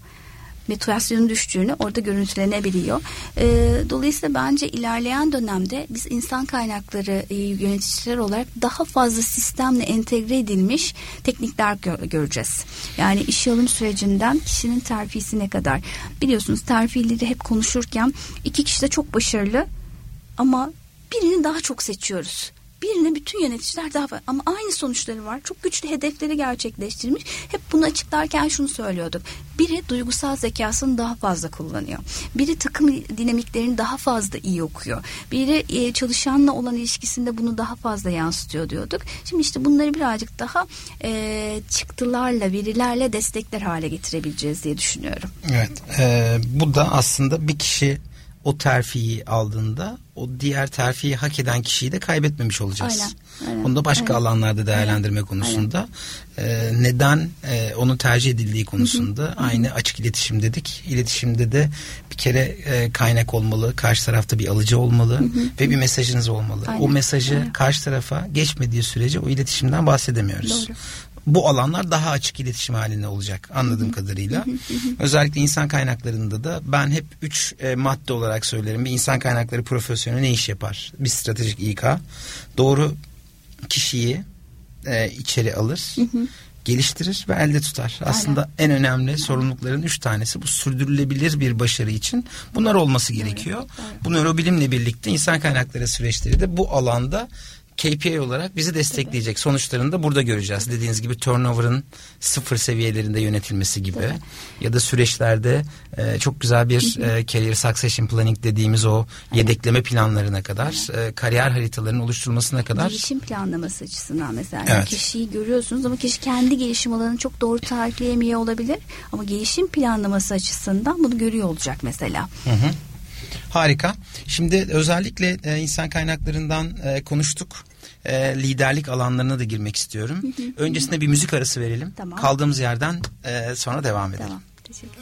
motivasyonun düştüğünü orada görüntülenebiliyor. E, dolayısıyla bence ilerleyen dönemde biz insan kaynakları e, yöneticiler olarak daha fazla sistemle entegre edilmiş teknikler gö- göreceğiz. Yani iş alım sürecinden kişinin terfisine kadar. Biliyorsunuz terfileri hep konuşurken iki kişi de çok başarılı ama birini daha çok seçiyoruz. Birine bütün yöneticiler daha fazla ama aynı sonuçları var. Çok güçlü hedefleri gerçekleştirmiş. Hep bunu açıklarken şunu söylüyorduk. Biri duygusal zekasını daha fazla kullanıyor. Biri takım dinamiklerini daha fazla iyi okuyor. Biri e, çalışanla olan ilişkisinde bunu daha fazla yansıtıyor diyorduk. Şimdi işte bunları birazcık daha e, çıktılarla, verilerle destekler hale getirebileceğiz diye düşünüyorum. Evet. E, bu da aslında bir kişi o terfiyi aldığında o diğer terfiyi hak eden kişiyi de kaybetmemiş olacağız. Aynen, aynen, Bunu da başka aynen. alanlarda değerlendirme aynen, konusunda E, neden e, onun tercih edildiği konusunda hı hı, aynı hı. açık iletişim dedik. İletişimde de bir kere e, kaynak olmalı, karşı tarafta bir alıcı olmalı hı hı, ve bir mesajınız olmalı. Aynen, o mesajı aynen. karşı tarafa geçmediği sürece o iletişimden bahsedemiyoruz. Doğru bu alanlar daha açık iletişim halinde olacak anladığım kadarıyla. Özellikle insan kaynaklarında da ben hep üç e, madde olarak söylerim. Bir insan kaynakları profesyoneli ne iş yapar? Bir stratejik İK. Doğru kişiyi e, içeri alır. geliştirir ve elde tutar. Aslında Aynen. en önemli sorumlulukların üç tanesi bu sürdürülebilir bir başarı için bunlar olması gerekiyor. Evet, evet. Bu nörobilimle birlikte insan kaynakları süreçleri de bu alanda KPI olarak bizi destekleyecek. Sonuçlarını da burada göreceğiz. Dediğiniz gibi turnover'ın sıfır seviyelerinde yönetilmesi gibi Tabii. ya da süreçlerde e, çok güzel bir e, career succession planning dediğimiz o yedekleme planlarına kadar, e, kariyer haritalarının oluşturulmasına kadar. Gelişim planlaması açısından mesela evet. kişiyi görüyorsunuz ama kişi kendi gelişim alanını çok doğru tarifleyemiyor olabilir ama gelişim planlaması açısından bunu görüyor olacak mesela. Hı hı. Harika. Şimdi özellikle e, insan kaynaklarından e, konuştuk. E, liderlik alanlarına da girmek istiyorum. Öncesinde bir müzik arası verelim. Tamam. Kaldığımız yerden e, sonra devam edelim. Tamam. Teşekkür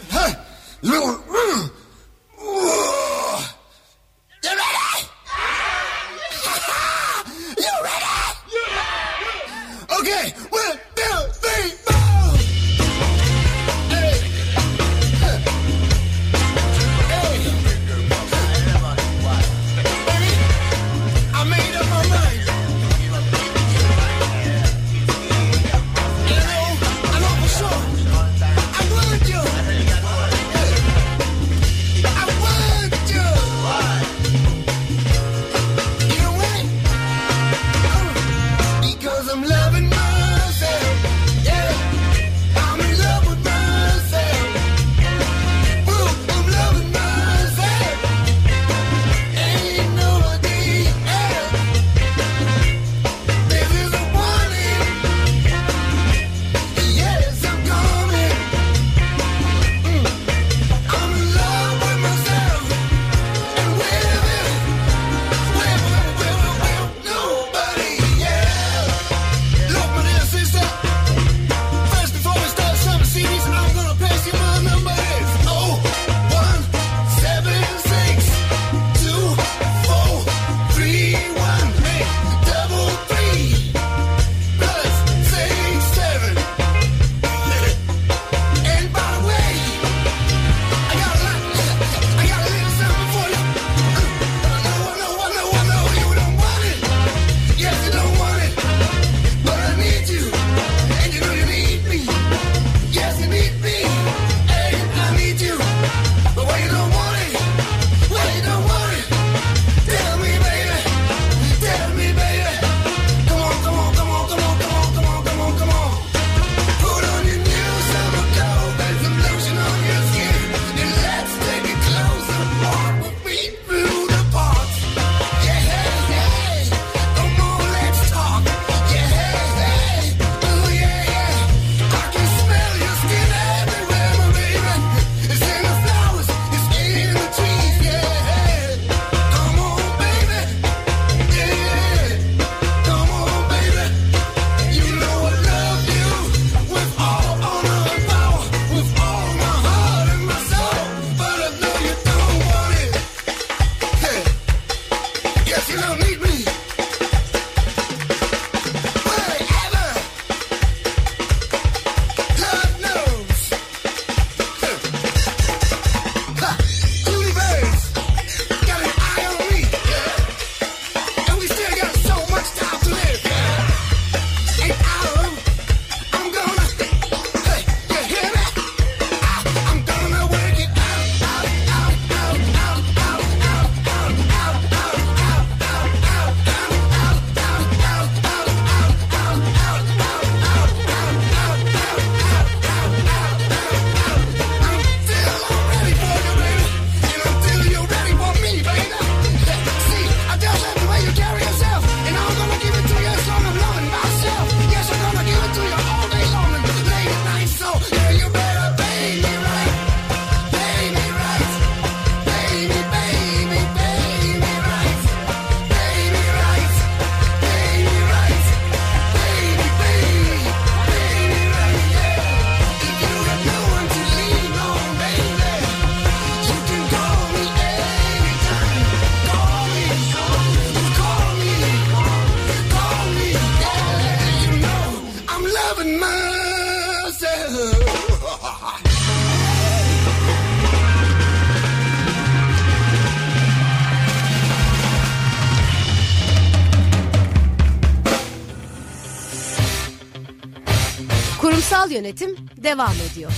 Kurumsal yönetim devam ediyor.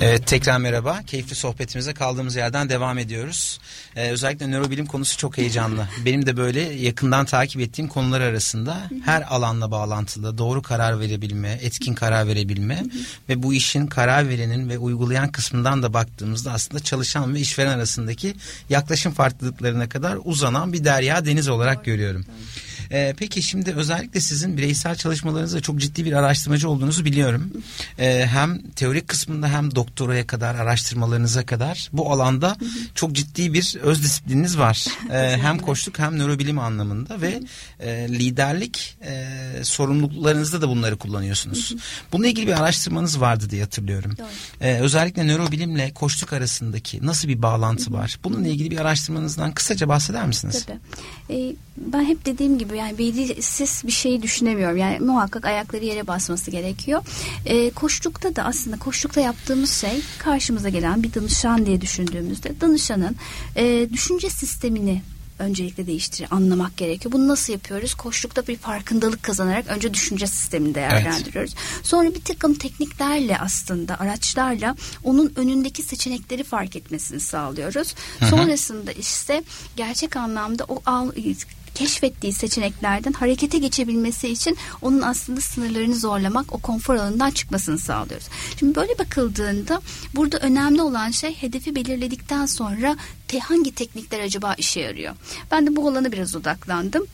Evet, tekrar merhaba. Keyifli sohbetimize kaldığımız yerden devam ediyoruz. Ee, özellikle nörobilim konusu çok heyecanlı. Benim de böyle yakından takip ettiğim konular arasında her alanla bağlantılı doğru karar verebilme, etkin karar verebilme ve bu işin karar verenin ve uygulayan kısmından da baktığımızda aslında çalışan ve işveren arasındaki yaklaşım farklılıklarına kadar uzanan bir derya deniz olarak görüyorum. Ee, peki şimdi özellikle sizin bireysel çalışmalarınızda çok ciddi bir araştırmacı olduğunuzu biliyorum. Ee, hem teorik kısmında hem doktoraya kadar araştırmalarınıza kadar bu alanda çok ciddi bir öz disiplininiz var. [LAUGHS] Ee, hem koçluk hem nörobilim anlamında ve e, liderlik e, sorumluluklarınızda da bunları kullanıyorsunuz. Bununla ilgili bir araştırmanız vardı diye hatırlıyorum. Ee, özellikle nörobilimle koçluk arasındaki nasıl bir bağlantı var? Bununla ilgili bir araştırmanızdan kısaca bahseder misiniz? Tabii. Ee, ben hep dediğim gibi yani belirsiz bir şeyi düşünemiyorum. Yani muhakkak ayakları yere basması gerekiyor. Ee, koştukta da aslında koştukta yaptığımız şey karşımıza gelen bir danışan diye düşündüğümüzde danışanın e, düşünce sistemini öncelikle değiştir, anlamak gerekiyor. Bunu nasıl yapıyoruz? Koştukta bir farkındalık kazanarak önce düşünce sistemini değerlendiriyoruz. Evet. Sonra bir takım tekniklerle aslında araçlarla onun önündeki seçenekleri fark etmesini sağlıyoruz. Hı hı. Sonrasında işte gerçek anlamda o al, keşfettiği seçeneklerden harekete geçebilmesi için onun aslında sınırlarını zorlamak, o konfor alanından çıkmasını sağlıyoruz. Şimdi böyle bakıldığında burada önemli olan şey hedefi belirledikten sonra te, hangi teknikler acaba işe yarıyor? Ben de bu alana biraz odaklandım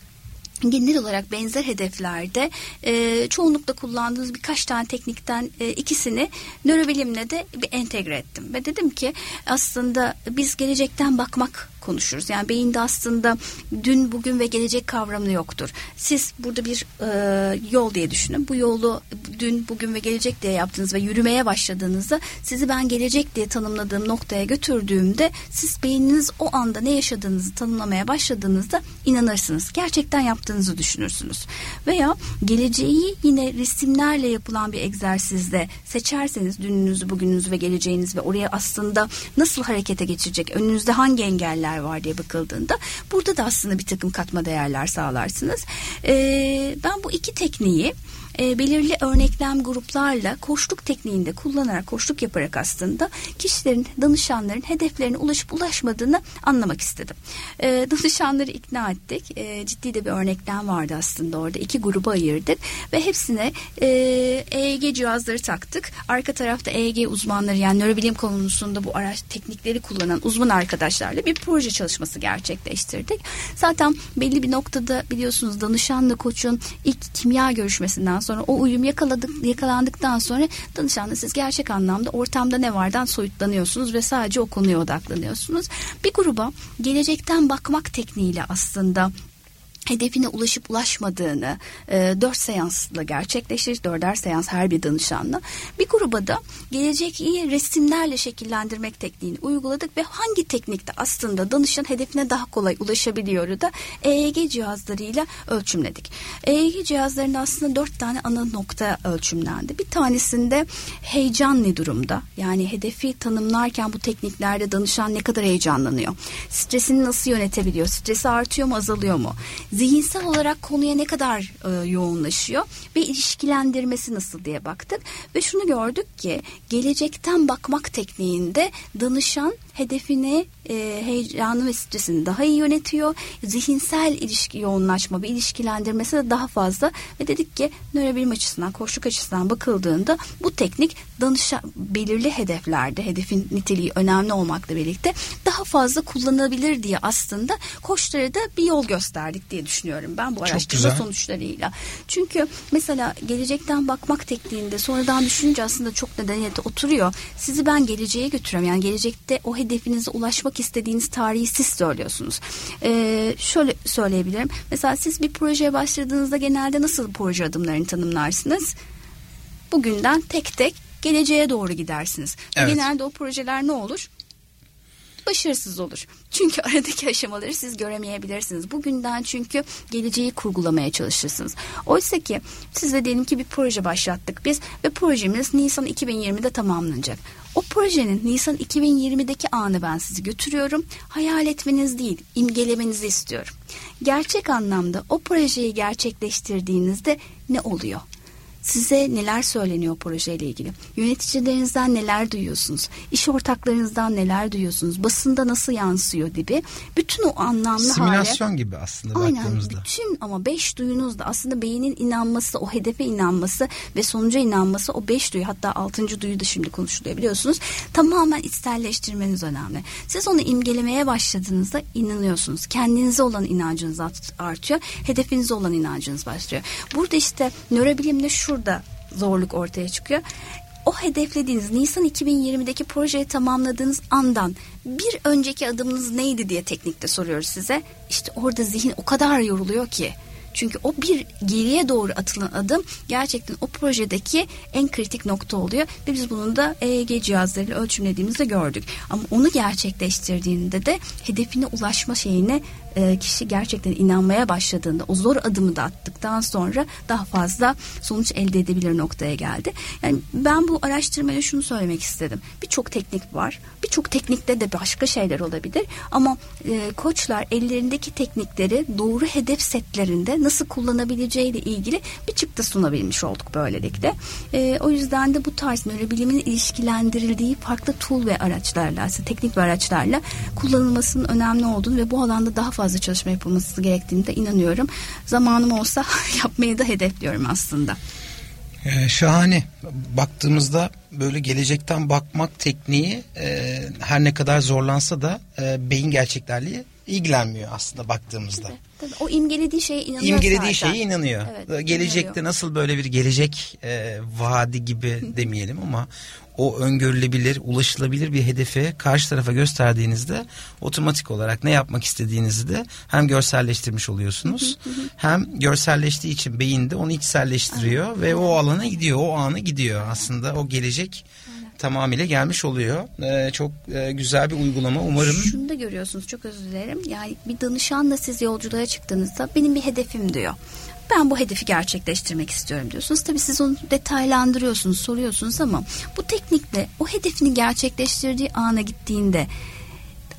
genel olarak benzer hedeflerde e, çoğunlukla kullandığınız birkaç tane teknikten e, ikisini nörobilimle de bir entegre ettim. Ve dedim ki aslında biz gelecekten bakmak konuşuruz. Yani beyinde aslında dün, bugün ve gelecek kavramı yoktur. Siz burada bir e, yol diye düşünün. Bu yolu dün, bugün ve gelecek diye yaptınız ve yürümeye başladığınızda sizi ben gelecek diye tanımladığım noktaya götürdüğümde siz beyniniz o anda ne yaşadığınızı tanımlamaya başladığınızda inanırsınız. Gerçekten yaptığınızı düşünürsünüz. Veya geleceği yine resimlerle yapılan bir egzersizde seçerseniz dününüzü, bugününüzü ve geleceğiniz ve oraya aslında nasıl harekete geçecek, önünüzde hangi engeller neler var diye bakıldığında burada da aslında bir takım katma değerler sağlarsınız. E, ben bu iki tekniği e, belirli örneklem gruplarla koşluk tekniğinde kullanarak, koşluk yaparak aslında kişilerin, danışanların hedeflerine ulaşıp ulaşmadığını anlamak istedim. E, [LAUGHS] danışanları ikna ettik. E, ciddi de bir örneklem vardı aslında orada. iki gruba ayırdık ve hepsine e, EEG cihazları taktık. Arka tarafta EEG uzmanları yani nörobilim konusunda bu araç teknikleri kullanan uzman arkadaşlarla bir proje çalışması gerçekleştirdik. Zaten belli bir noktada biliyorsunuz danışanla koçun ilk kimya görüşmesinden sonra o uyum yakaladık, yakalandıktan sonra danışanla siz gerçek anlamda ortamda ne vardan soyutlanıyorsunuz ve sadece o konuya odaklanıyorsunuz. Bir gruba gelecekten bakmak tekniğiyle aslında hedefine ulaşıp ulaşmadığını e, dört seansla gerçekleştir. Dörder seans her bir danışanla. Bir gruba da gelecek iyi resimlerle şekillendirmek tekniğini uyguladık ve hangi teknikte aslında danışan hedefine daha kolay ulaşabiliyor da EEG cihazlarıyla ölçümledik. EEG cihazlarında aslında dört tane ana nokta ölçümlendi. Bir tanesinde heyecan ne durumda? Yani hedefi tanımlarken bu tekniklerde danışan ne kadar heyecanlanıyor? Stresini nasıl yönetebiliyor? Stresi artıyor mu azalıyor mu? Zihinsel olarak konuya ne kadar e, yoğunlaşıyor ve ilişkilendirmesi nasıl diye baktık ve şunu gördük ki gelecekten bakmak tekniğinde danışan hedefini, e, heyecanı ve stresini daha iyi yönetiyor. Zihinsel ilişki yoğunlaşma ve ilişkilendirmesi de daha fazla ve dedik ki nörobilim açısından, koşluk açısından bakıldığında bu teknik danışan belirli hedeflerde hedefin niteliği önemli olmakla birlikte daha fazla kullanılabilir diye aslında koçlara da bir yol gösterdik diye düşünüyorum ben bu araştırma sonuçlarıyla. Çünkü mesela gelecekten bakmak tekniğinde sonradan düşününce aslında çok nedeniyete oturuyor. Sizi ben geleceğe götürüyorum. Yani gelecekte o hedefinize ulaşmak istediğiniz tarihi siz söylüyorsunuz. Ee, şöyle söyleyebilirim. Mesela siz bir projeye başladığınızda genelde nasıl proje adımlarını tanımlarsınız? Bugünden tek tek geleceğe doğru gidersiniz. Evet. Genelde o projeler ne olur? başarısız olur. Çünkü [LAUGHS] aradaki aşamaları siz göremeyebilirsiniz. Bugünden çünkü geleceği kurgulamaya çalışırsınız. Oysa ki siz de diyelim ki bir proje başlattık biz ve projemiz Nisan 2020'de tamamlanacak. O projenin Nisan 2020'deki anı ben sizi götürüyorum. Hayal etmeniz değil, imgelemenizi istiyorum. Gerçek anlamda o projeyi gerçekleştirdiğinizde ne oluyor? Size neler söyleniyor projeyle ilgili? Yöneticilerinizden neler duyuyorsunuz? İş ortaklarınızdan neler duyuyorsunuz? Basında nasıl yansıyor gibi. Bütün o anlamlı Simülasyon hale. gibi aslında Aynen baktığımızda. bütün ama beş duyunuzda aslında beynin inanması, o hedefe inanması ve sonuca inanması o beş duyu hatta altıncı duyu da şimdi konuşuluyor biliyorsunuz. Tamamen içselleştirmeniz önemli. Siz onu imgelemeye başladığınızda inanıyorsunuz. Kendinize olan inancınız art- artıyor. Hedefinize olan inancınız başlıyor. Burada işte nörobilimde şurada zorluk ortaya çıkıyor. O hedeflediğiniz Nisan 2020'deki projeyi tamamladığınız andan bir önceki adımınız neydi diye teknikte soruyoruz size. İşte orada zihin o kadar yoruluyor ki. Çünkü o bir geriye doğru atılan adım gerçekten o projedeki en kritik nokta oluyor. Ve biz bunu da EEG cihazlarıyla ölçümlediğimizde gördük. Ama onu gerçekleştirdiğinde de hedefine ulaşma şeyine e, kişi gerçekten inanmaya başladığında o zor adımı da attıktan sonra daha fazla sonuç elde edebilir noktaya geldi. Yani ben bu araştırmayla şunu söylemek istedim. Birçok teknik var. Birçok teknikte de başka şeyler olabilir. Ama e, koçlar ellerindeki teknikleri doğru hedef setlerinde nasıl kullanabileceğiyle ilgili bir çıktı sunabilmiş olduk böylelikle. E, o yüzden de bu tarz nörobilimin ilişkilendirildiği farklı tool ve araçlarla, teknik ve araçlarla kullanılmasının önemli olduğunu ve bu alanda daha fazla çalışma yapılması gerektiğini de inanıyorum. Zamanım olsa [LAUGHS] yapmayı da hedefliyorum aslında. Ee, şahane. Baktığımızda böyle gelecekten bakmak tekniği e, her ne kadar zorlansa da e, beyin gerçeklerliği ilgilenmiyor aslında baktığımızda. Tabii, tabii. O imgelediği şeye inanıyor İmgelediği zaten. şeye inanıyor. Evet, Gelecekte inanıyor. nasıl böyle bir gelecek e, vaadi gibi [LAUGHS] demeyelim ama o öngörülebilir, ulaşılabilir bir hedefi karşı tarafa gösterdiğinizde otomatik olarak ne yapmak istediğinizi de hem görselleştirmiş oluyorsunuz. hem görselleştiği için beyinde onu içselleştiriyor ve o alana gidiyor, o anı gidiyor. Aslında o gelecek tamamıyla gelmiş oluyor. Ee, çok e, güzel bir uygulama. Umarım Şunu da görüyorsunuz çok özür dilerim. Yani bir danışanla siz yolculuğa çıktığınızda benim bir hedefim diyor. Ben bu hedefi gerçekleştirmek istiyorum diyorsunuz. Tabii siz onu detaylandırıyorsunuz, soruyorsunuz ama bu teknikle o hedefini gerçekleştirdiği ana gittiğinde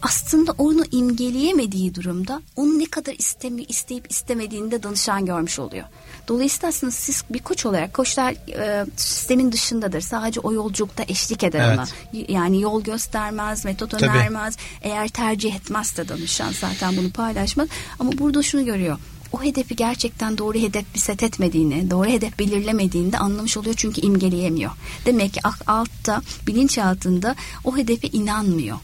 aslında onu imgeleyemediği durumda onu ne kadar istemi, isteyip istemediğini de danışan görmüş oluyor. Dolayısıyla aslında siz bir koç olarak koçlar e, sistemin dışındadır. Sadece o yolculukta eşlik eder Evet. ona. Yani yol göstermez, metot Tabii. önermez. Eğer tercih etmezse danışan zaten bunu paylaşmaz. Ama burada şunu görüyor. O hedefi gerçekten doğru hedef bir set etmediğini, doğru hedef belirlemediğini de anlamış oluyor çünkü imgeleyemiyor. Demek ki altta, bilinçaltında o hedefe inanmıyor.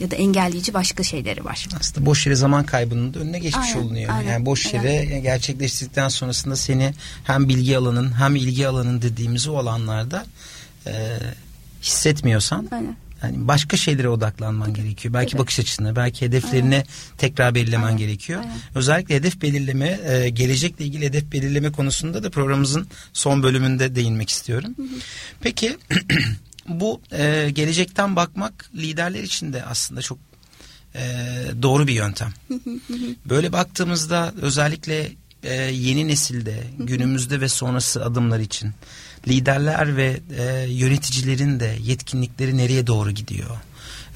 Ya da engelleyici başka şeyleri var. aslında boş yere zaman kaybının da önüne geçmiş Aynen, olunuyor. aynen, yani boş aynen. yere gerçekleştirdikten sonrasında seni hem bilgi alanın hem ilgi alanın dediğimiz o alanlarda e, hissetmiyorsan Aynen. Yani başka şeylere odaklanman gerekiyor. Belki Tabii. bakış açısına, belki hedeflerini tekrar belirlemen Aynen, gerekiyor. aynen. Özellikle hedef belirleme, e, gelecekle ilgili hedef belirleme konusunda da programımızın son bölümünde değinmek istiyorum. Peki [CLEARS THROAT] bu e, gelecekten bakmak liderler için de aslında çok e, doğru bir yöntem. Böyle baktığımızda özellikle e, yeni nesilde, günümüzde ve sonrası adımlar için liderler ve e, yöneticilerin de yetkinlikleri nereye doğru gidiyor?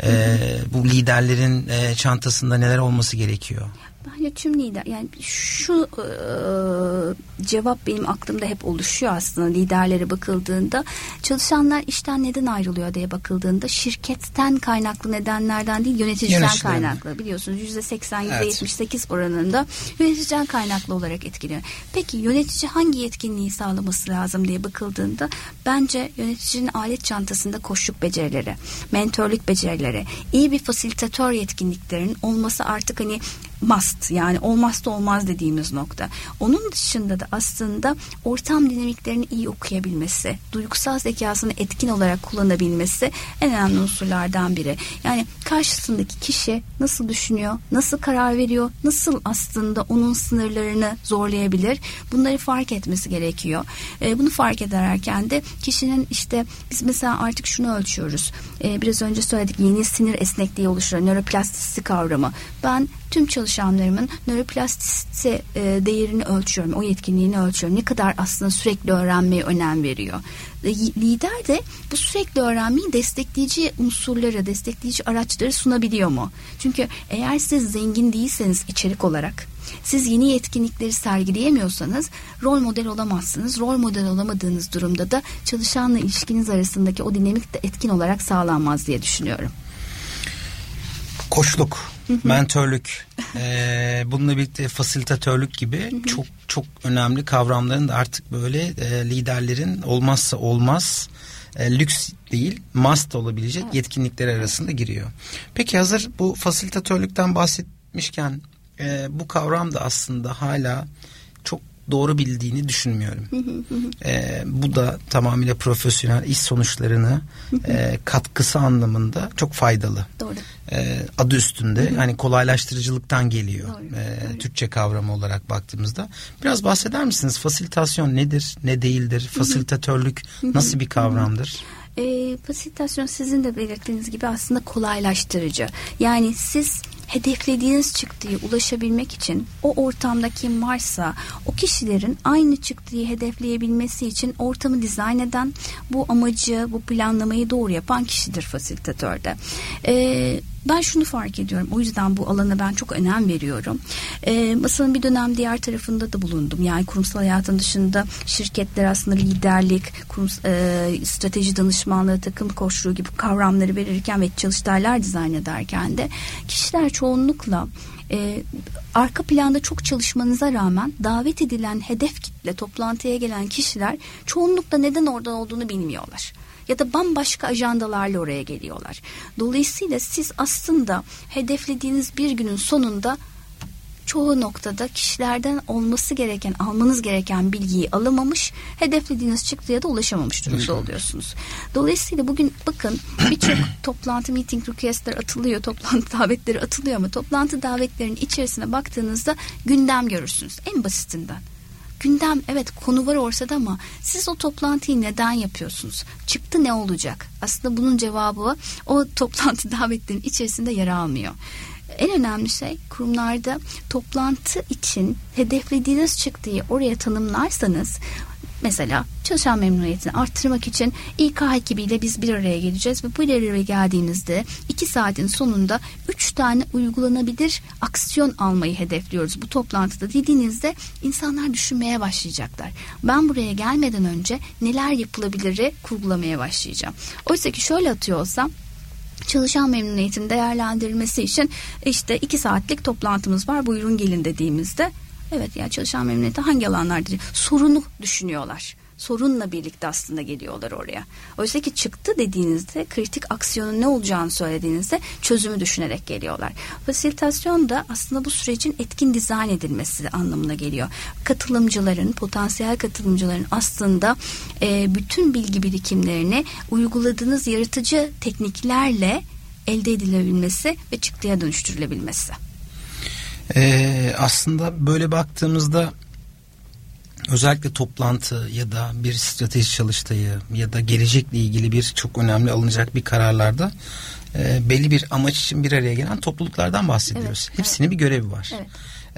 E, bu liderlerin e, çantasında neler olması gerekiyor? Bence tüm lider yani şu e, cevap benim aklımda hep oluşuyor aslında liderlere bakıldığında çalışanlar işten neden ayrılıyor diye bakıldığında şirketten kaynaklı nedenlerden değil yöneticiden Yöneticiden. kaynaklı biliyorsunuz yüzde 80 yüzde Evet. 78 oranında yöneticiden kaynaklı olarak etkiliyor. Peki yönetici hangi yetkinliği sağlaması lazım diye bakıldığında bence yöneticinin alet çantasında koşluk becerileri, mentörlük becerileri, iyi bir fasilitatör yetkinliklerinin olması artık hani must yani olmazsa olmaz dediğimiz nokta. Onun dışında da aslında ortam dinamiklerini iyi okuyabilmesi, duygusal zekasını etkin olarak kullanabilmesi en önemli unsurlardan biri. Yani karşısındaki kişi nasıl düşünüyor, nasıl karar veriyor, nasıl aslında onun sınırlarını zorlayabilir bunları fark etmesi gerekiyor. E, bunu fark ederken de kişinin işte biz mesela artık şunu ölçüyoruz. E, biraz önce söyledik yeni sinir esnekliği oluşturan nöroplastisite kavramı. Ben tüm çalışanlarımın nöroplastisite e, değerini ölçüyorum. O yetkinliğini ölçüyorum. Ne kadar aslında sürekli öğrenmeye önem veriyor. E, lider de bu sürekli öğrenmeyi destekleyici unsurları, destekleyici araçları sunabiliyor mu? Çünkü eğer siz zengin değilseniz içerik olarak siz yeni yetkinlikleri sergileyemiyorsanız rol model olamazsınız. Rol model olamadığınız durumda da çalışanla ilişkiniz arasındaki o dinamik de etkin olarak sağlanmaz diye düşünüyorum. Koçluk, mentörlük, [LAUGHS] e, bununla birlikte fasilitatörlük gibi çok çok önemli kavramların da artık böyle e, liderlerin olmazsa olmaz e, lüks değil must olabilecek evet. yetkinlikler arasında giriyor. Peki hazır bu fasilitatörlükten bahsetmişken e, bu kavram da aslında hala doğru bildiğini düşünmüyorum. e, bu da tamamıyla profesyonel iş sonuçlarını e, katkısı anlamında çok faydalı. Doğru. E, adı üstünde hani kolaylaştırıcılıktan geliyor. Doğru. E, Doğru. Türkçe kavramı olarak baktığımızda. Biraz bahseder misiniz? Fasilitasyon nedir, ne değildir? Fasilitatörlük nasıl bir kavramdır? E, fasilitasyon sizin de belirttiğiniz gibi aslında kolaylaştırıcı. Yani siz hedeflediğiniz çıktıya ulaşabilmek için o ortamda kim varsa o kişilerin aynı çıktıyı hedefleyebilmesi için ortamı dizayn eden bu amacı bu planlamayı doğru yapan kişidir fasilitatörde. Ee, ben şunu fark ediyorum. O yüzden bu alana ben çok önem veriyorum. E, masanın bir dönem diğer tarafında da bulundum. Yani kurumsal hayatın dışında şirketler aslında liderlik, kurum, e, strateji danışmanlığı, takım koçluğu gibi kavramları verirken ve çalıştaylar dizayn ederken de kişiler çoğunlukla e, arka planda çok çalışmanıza rağmen davet edilen hedef kitle toplantıya gelen kişiler çoğunlukla neden orada olduğunu bilmiyorlar ya da bambaşka ajandalarla oraya geliyorlar. Dolayısıyla siz aslında hedeflediğiniz bir günün sonunda çoğu noktada kişilerden olması gereken, almanız gereken bilgiyi alamamış, hedeflediğiniz çıktıya da ulaşamamış durumda oluyorsunuz. Dolayısıyla bugün bakın birçok [CLEARS THROAT] toplantı meeting requestler atılıyor, toplantı [LAUGHS] davetleri atılıyor ama toplantı davetlerinin içerisine baktığınızda gündem görürsünüz. En basitinden gündem evet konu var ortada ama siz o toplantıyı neden yapıyorsunuz? Çıktı ne olacak? Aslında bunun cevabı o toplantı [LAUGHS] davetlerinin içerisinde yer almıyor. En önemli şey kurumlarda toplantı için hedeflediğiniz çıktıyı oraya tanımlarsanız Mesela çalışan memnuniyetini arttırmak için İK ekibiyle biz bir araya geleceğiz ve bu bir araya geldiğimizde iki saatin sonunda üç tane uygulanabilir aksiyon almayı hedefliyoruz bu toplantıda dediğinizde insanlar düşünmeye başlayacaklar. Ben buraya gelmeden önce neler yapılabiliri kurgulamaya başlayacağım. Oysa ki şöyle atıyor olsam çalışan memnuniyetin değerlendirilmesi için işte iki saatlik toplantımız var buyurun gelin dediğimizde Evet yani çalışan memnuniyeti hangi alanlarda sorunu düşünüyorlar. Sorunla birlikte aslında geliyorlar oraya. Oysa ki çıktı dediğinizde kritik aksiyonun ne olacağını söylediğinizde çözümü düşünerek geliyorlar. Fasilitasyon da aslında bu sürecin etkin dizayn edilmesi anlamına geliyor. Katılımcıların, potansiyel katılımcıların aslında e, bütün bilgi birikimlerini uyguladığınız yaratıcı tekniklerle elde edilebilmesi ve çıktıya dönüştürülebilmesi. Ee, aslında böyle baktığımızda özellikle toplantı ya da bir strateji çalıştayı ya da gelecekle ilgili bir çok önemli alınacak bir kararlarda e, belli bir amaç için bir araya gelen topluluklardan bahsediyoruz. Evet, Hepsinin evet. bir görevi var. Evet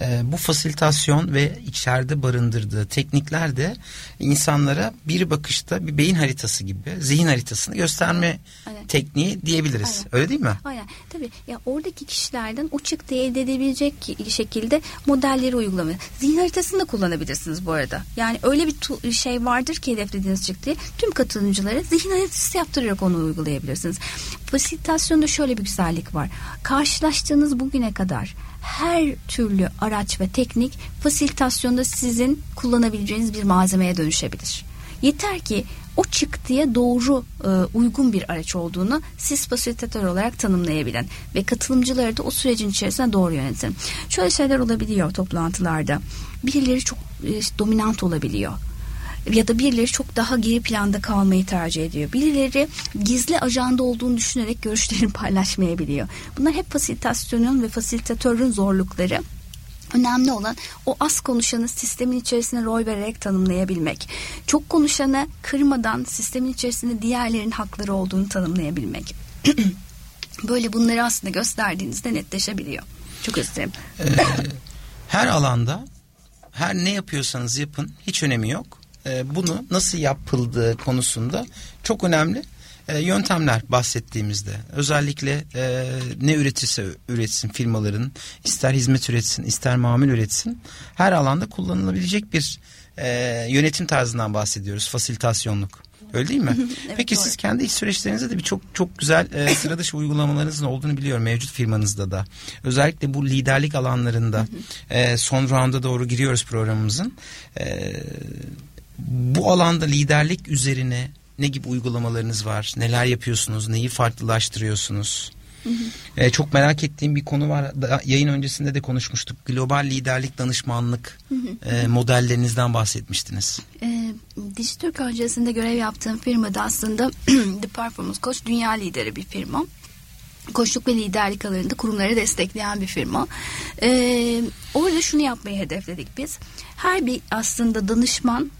e, bu fasilitasyon ve içeride barındırdığı teknikler de insanlara bir bakışta bir beyin haritası gibi zihin haritasını gösterme Aynen. tekniği diyebiliriz. Aynen. Öyle değil mi? Aynen. Tabii ya oradaki kişilerden o çıktı elde edebilecek şekilde modelleri uygulamayı. Zihin haritasını da kullanabilirsiniz bu arada. Yani öyle bir şey vardır ki hedeflediğiniz çıktıyı tüm katılımcılara zihin haritası yaptırarak onu uygulayabilirsiniz. Fasilitasyonda şöyle bir güzellik var. Karşılaştığınız bugüne kadar her türlü araç ve teknik fasilitasyonda sizin kullanabileceğiniz bir malzemeye dönüşebilir. Yeter ki o çıktıya doğru e, uygun bir araç olduğunu siz fasilitatör olarak tanımlayabilin ve katılımcıları da o sürecin içerisine doğru yönetin. Şöyle şeyler olabiliyor toplantılarda. Birileri çok e, dominant olabiliyor ya da birileri çok daha geri planda kalmayı tercih ediyor. Birileri gizli ajanda olduğunu düşünerek görüşlerini [LAUGHS] paylaşmayabiliyor. Bunlar hep fasilitasyonun ve fasilitatörün zorlukları. Önemli olan o az konuşanı sistemin içerisine rol vererek tanımlayabilmek. Çok konuşanı kırmadan sistemin içerisinde diğerlerin hakları olduğunu tanımlayabilmek. [CLEARS THROAT] Böyle bunları aslında gösterdiğinizde netleşebiliyor. Çok dilerim. Ee, her alanda her ne yapıyorsanız yapın hiç önemi yok. Ee, bunu nasıl yapıldığı konusunda çok önemli e, yöntemler bahsettiğimizde özellikle e, ne üretirse üretsin firmaların ister hizmet üretsin ister mamul üretsin her alanda kullanılabilecek bir e, yönetim tarzından bahsediyoruz fasilitasyonluk. Öyle değil mi? [LAUGHS] evet, Peki doğru. siz kendi iş süreçlerinizde de bir çok çok güzel e, sıra dışı uygulamalarınızın olduğunu biliyorum mevcut firmanızda da. Özellikle bu liderlik alanlarında e, son rounda doğru giriyoruz programımızın. E, bu alanda liderlik üzerine ne gibi uygulamalarınız var? Neler yapıyorsunuz? Neyi farklılaştırıyorsunuz? Hı hı. Ee, çok merak ettiğim bir konu var. Da, yayın öncesinde de konuşmuştuk. Global liderlik danışmanlık hı. E, modellerinizden bahsetmiştiniz. E, Dijitürk öncesinde görev yaptığım firmada aslında [CLEARS THROAT] The Performance Coach dünya lideri bir firma. Koçluk ve liderlik alanında kurumları destekleyen bir firma. Ee, orada şunu yapmayı hedefledik biz. Her bir aslında danışman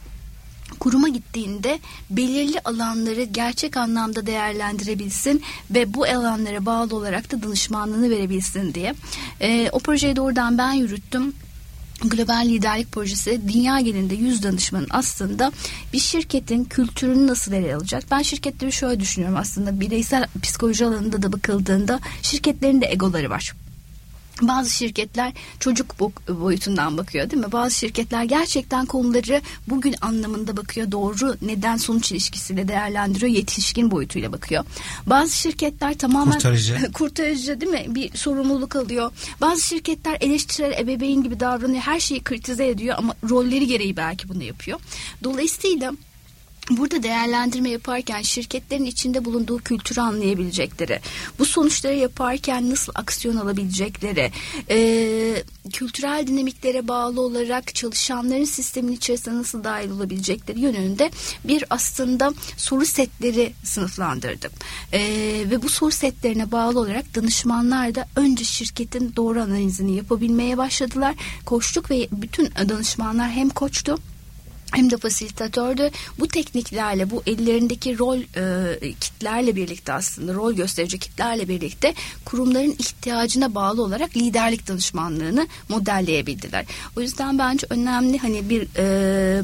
kuruma gittiğinde belirli alanları gerçek anlamda değerlendirebilsin ve bu alanlara bağlı olarak da danışmanlığını verebilsin diye. E, o projeyi doğrudan ben yürüttüm. Global Liderlik Projesi dünya genelinde yüz danışmanın aslında bir şirketin kültürünü nasıl ele alacak? Ben şirketleri şöyle düşünüyorum aslında bireysel psikoloji alanında da bakıldığında şirketlerin de egoları var. Bazı şirketler çocuk boyutundan bakıyor değil mi? Bazı şirketler gerçekten konuları bugün anlamında bakıyor. Doğru neden sonuç ilişkisiyle değerlendiriyor. Yetişkin boyutuyla bakıyor. Bazı şirketler tamamen kurtarıcı, [LAUGHS] kurtarıcı değil mi? Bir sorumluluk alıyor. Bazı şirketler eleştirel ebeveyn gibi davranıyor. Her şeyi kritize ediyor ama rolleri gereği belki bunu yapıyor. Dolayısıyla Burada değerlendirme yaparken şirketlerin içinde bulunduğu kültürü anlayabilecekleri, bu sonuçları yaparken nasıl aksiyon alabilecekleri, e, kültürel dinamiklere bağlı olarak çalışanların sistemin içerisine nasıl dahil olabilecekleri yönünde bir aslında soru setleri sınıflandırdım. E, ve bu soru setlerine bağlı olarak danışmanlar da önce şirketin doğru analizini yapabilmeye başladılar. Koçluk ve bütün danışmanlar hem koçtu hem de fasilitatörde bu tekniklerle bu ellerindeki rol e, kitlerle birlikte aslında rol gösterici kitlerle birlikte kurumların ihtiyacına bağlı olarak liderlik danışmanlığını modelleyebildiler. O yüzden bence önemli hani bir e,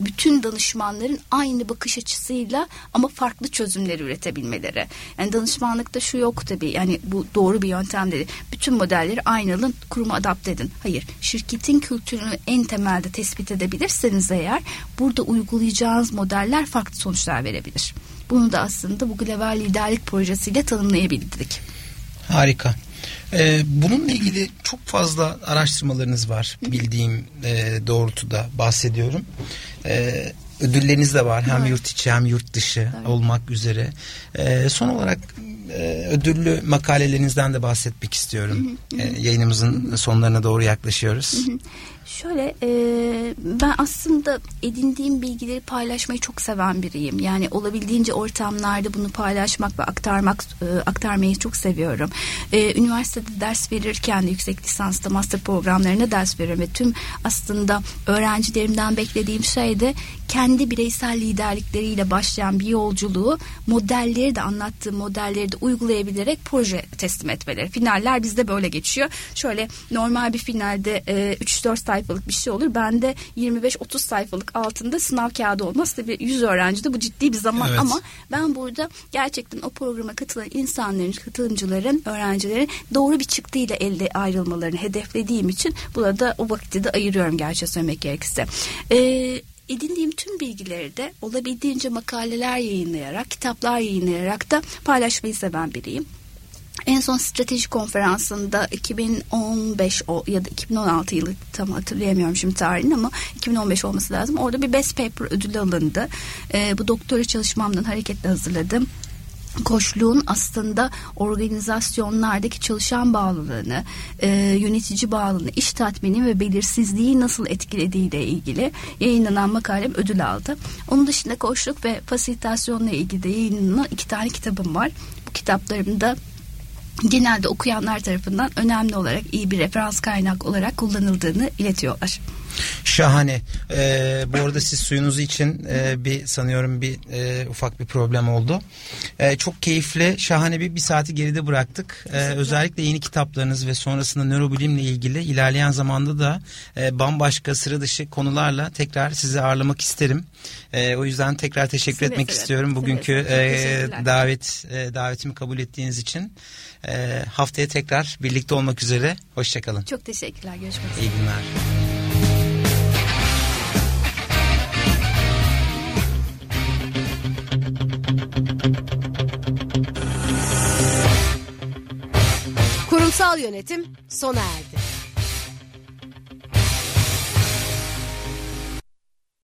bütün danışmanların aynı bakış açısıyla ama farklı çözümler üretebilmeleri. Yani danışmanlıkta şu yok tabii yani bu doğru bir yöntem dedi. Bütün modelleri aynı alın kuruma adapte edin. Hayır şirketin kültürünü en temelde tespit edebilirseniz eğer burada uygulayacağınız modeller farklı sonuçlar verebilir. Bunu da aslında bu global liderlik projesiyle tanımlayabildik. Harika. Ee, bununla ilgili çok fazla araştırmalarınız var bildiğim e, doğrultuda bahsediyorum. Ee, ödülleriniz de var hem evet. yurt içi hem yurt dışı evet. olmak üzere. Ee, son olarak e, ödüllü makalelerinizden de bahsetmek istiyorum. Hı hı. Ee, yayınımızın sonlarına doğru yaklaşıyoruz. Hı hı. Şöyle e, ben aslında edindiğim bilgileri paylaşmayı çok seven biriyim. Yani olabildiğince ortamlarda bunu paylaşmak ve aktarmak e, aktarmayı çok seviyorum. E, üniversitede ders verirken de yüksek lisansta master programlarına ders veriyorum ve tüm aslında öğrencilerimden beklediğim şey de kendi bireysel liderlikleriyle başlayan bir yolculuğu modelleri de anlattığım modelleri de uygulayabilerek proje teslim etmeleri. Finaller bizde böyle geçiyor. Şöyle normal bir finalde e, 3-4 sayfalık bir şey olur. Bende 25-30 sayfalık altında sınav kağıdı olmaz. Tabii 100 öğrencide bu ciddi bir zaman evet. ama ben burada gerçekten o programa katılan insanların, katılımcıların, öğrencilerin doğru bir çıktıyla elde ayrılmalarını hedeflediğim için burada o vakti de ayırıyorum gerçi söylemek gerekirse. Eee edindiğim tüm bilgileri de olabildiğince makaleler yayınlayarak, kitaplar yayınlayarak da paylaşmayı seven biriyim. En son strateji konferansında 2015 o ya da 2016 yılı tam hatırlayamıyorum şimdi tarihini ama 2015 olması lazım. Orada bir best paper ödülü alındı. E, bu doktora çalışmamdan hareketle hazırladım koçluğun aslında organizasyonlardaki çalışan bağlılığını, e, yönetici bağlılığını, iş tatmini ve belirsizliği nasıl etkilediği ile ilgili yayınlanan makalem ödül aldı. Onun dışında koçluk ve fasilitasyonla ilgili de yayınlanan iki tane kitabım var. Bu kitaplarımda genelde okuyanlar tarafından önemli olarak iyi bir referans kaynak olarak kullanıldığını iletiyorlar. Şahane. Ee, bu arada siz suyunuzu için e, bir sanıyorum bir e, ufak bir problem oldu. E, çok keyifli, şahane bir bir saati geride bıraktık. E, özellikle yeni kitaplarınız ve sonrasında nörobilimle ilgili ilerleyen zamanda da e, bambaşka sıra dışı konularla tekrar sizi ağırlamak isterim. E, o yüzden tekrar teşekkür Seve etmek seve. istiyorum bugünkü seve. E, davet e, davetimi kabul ettiğiniz için. E, haftaya tekrar birlikte olmak üzere. Hoşçakalın. Çok teşekkürler. Görüşmek üzere. İyi günler. Kurumsal yönetim sona erdi.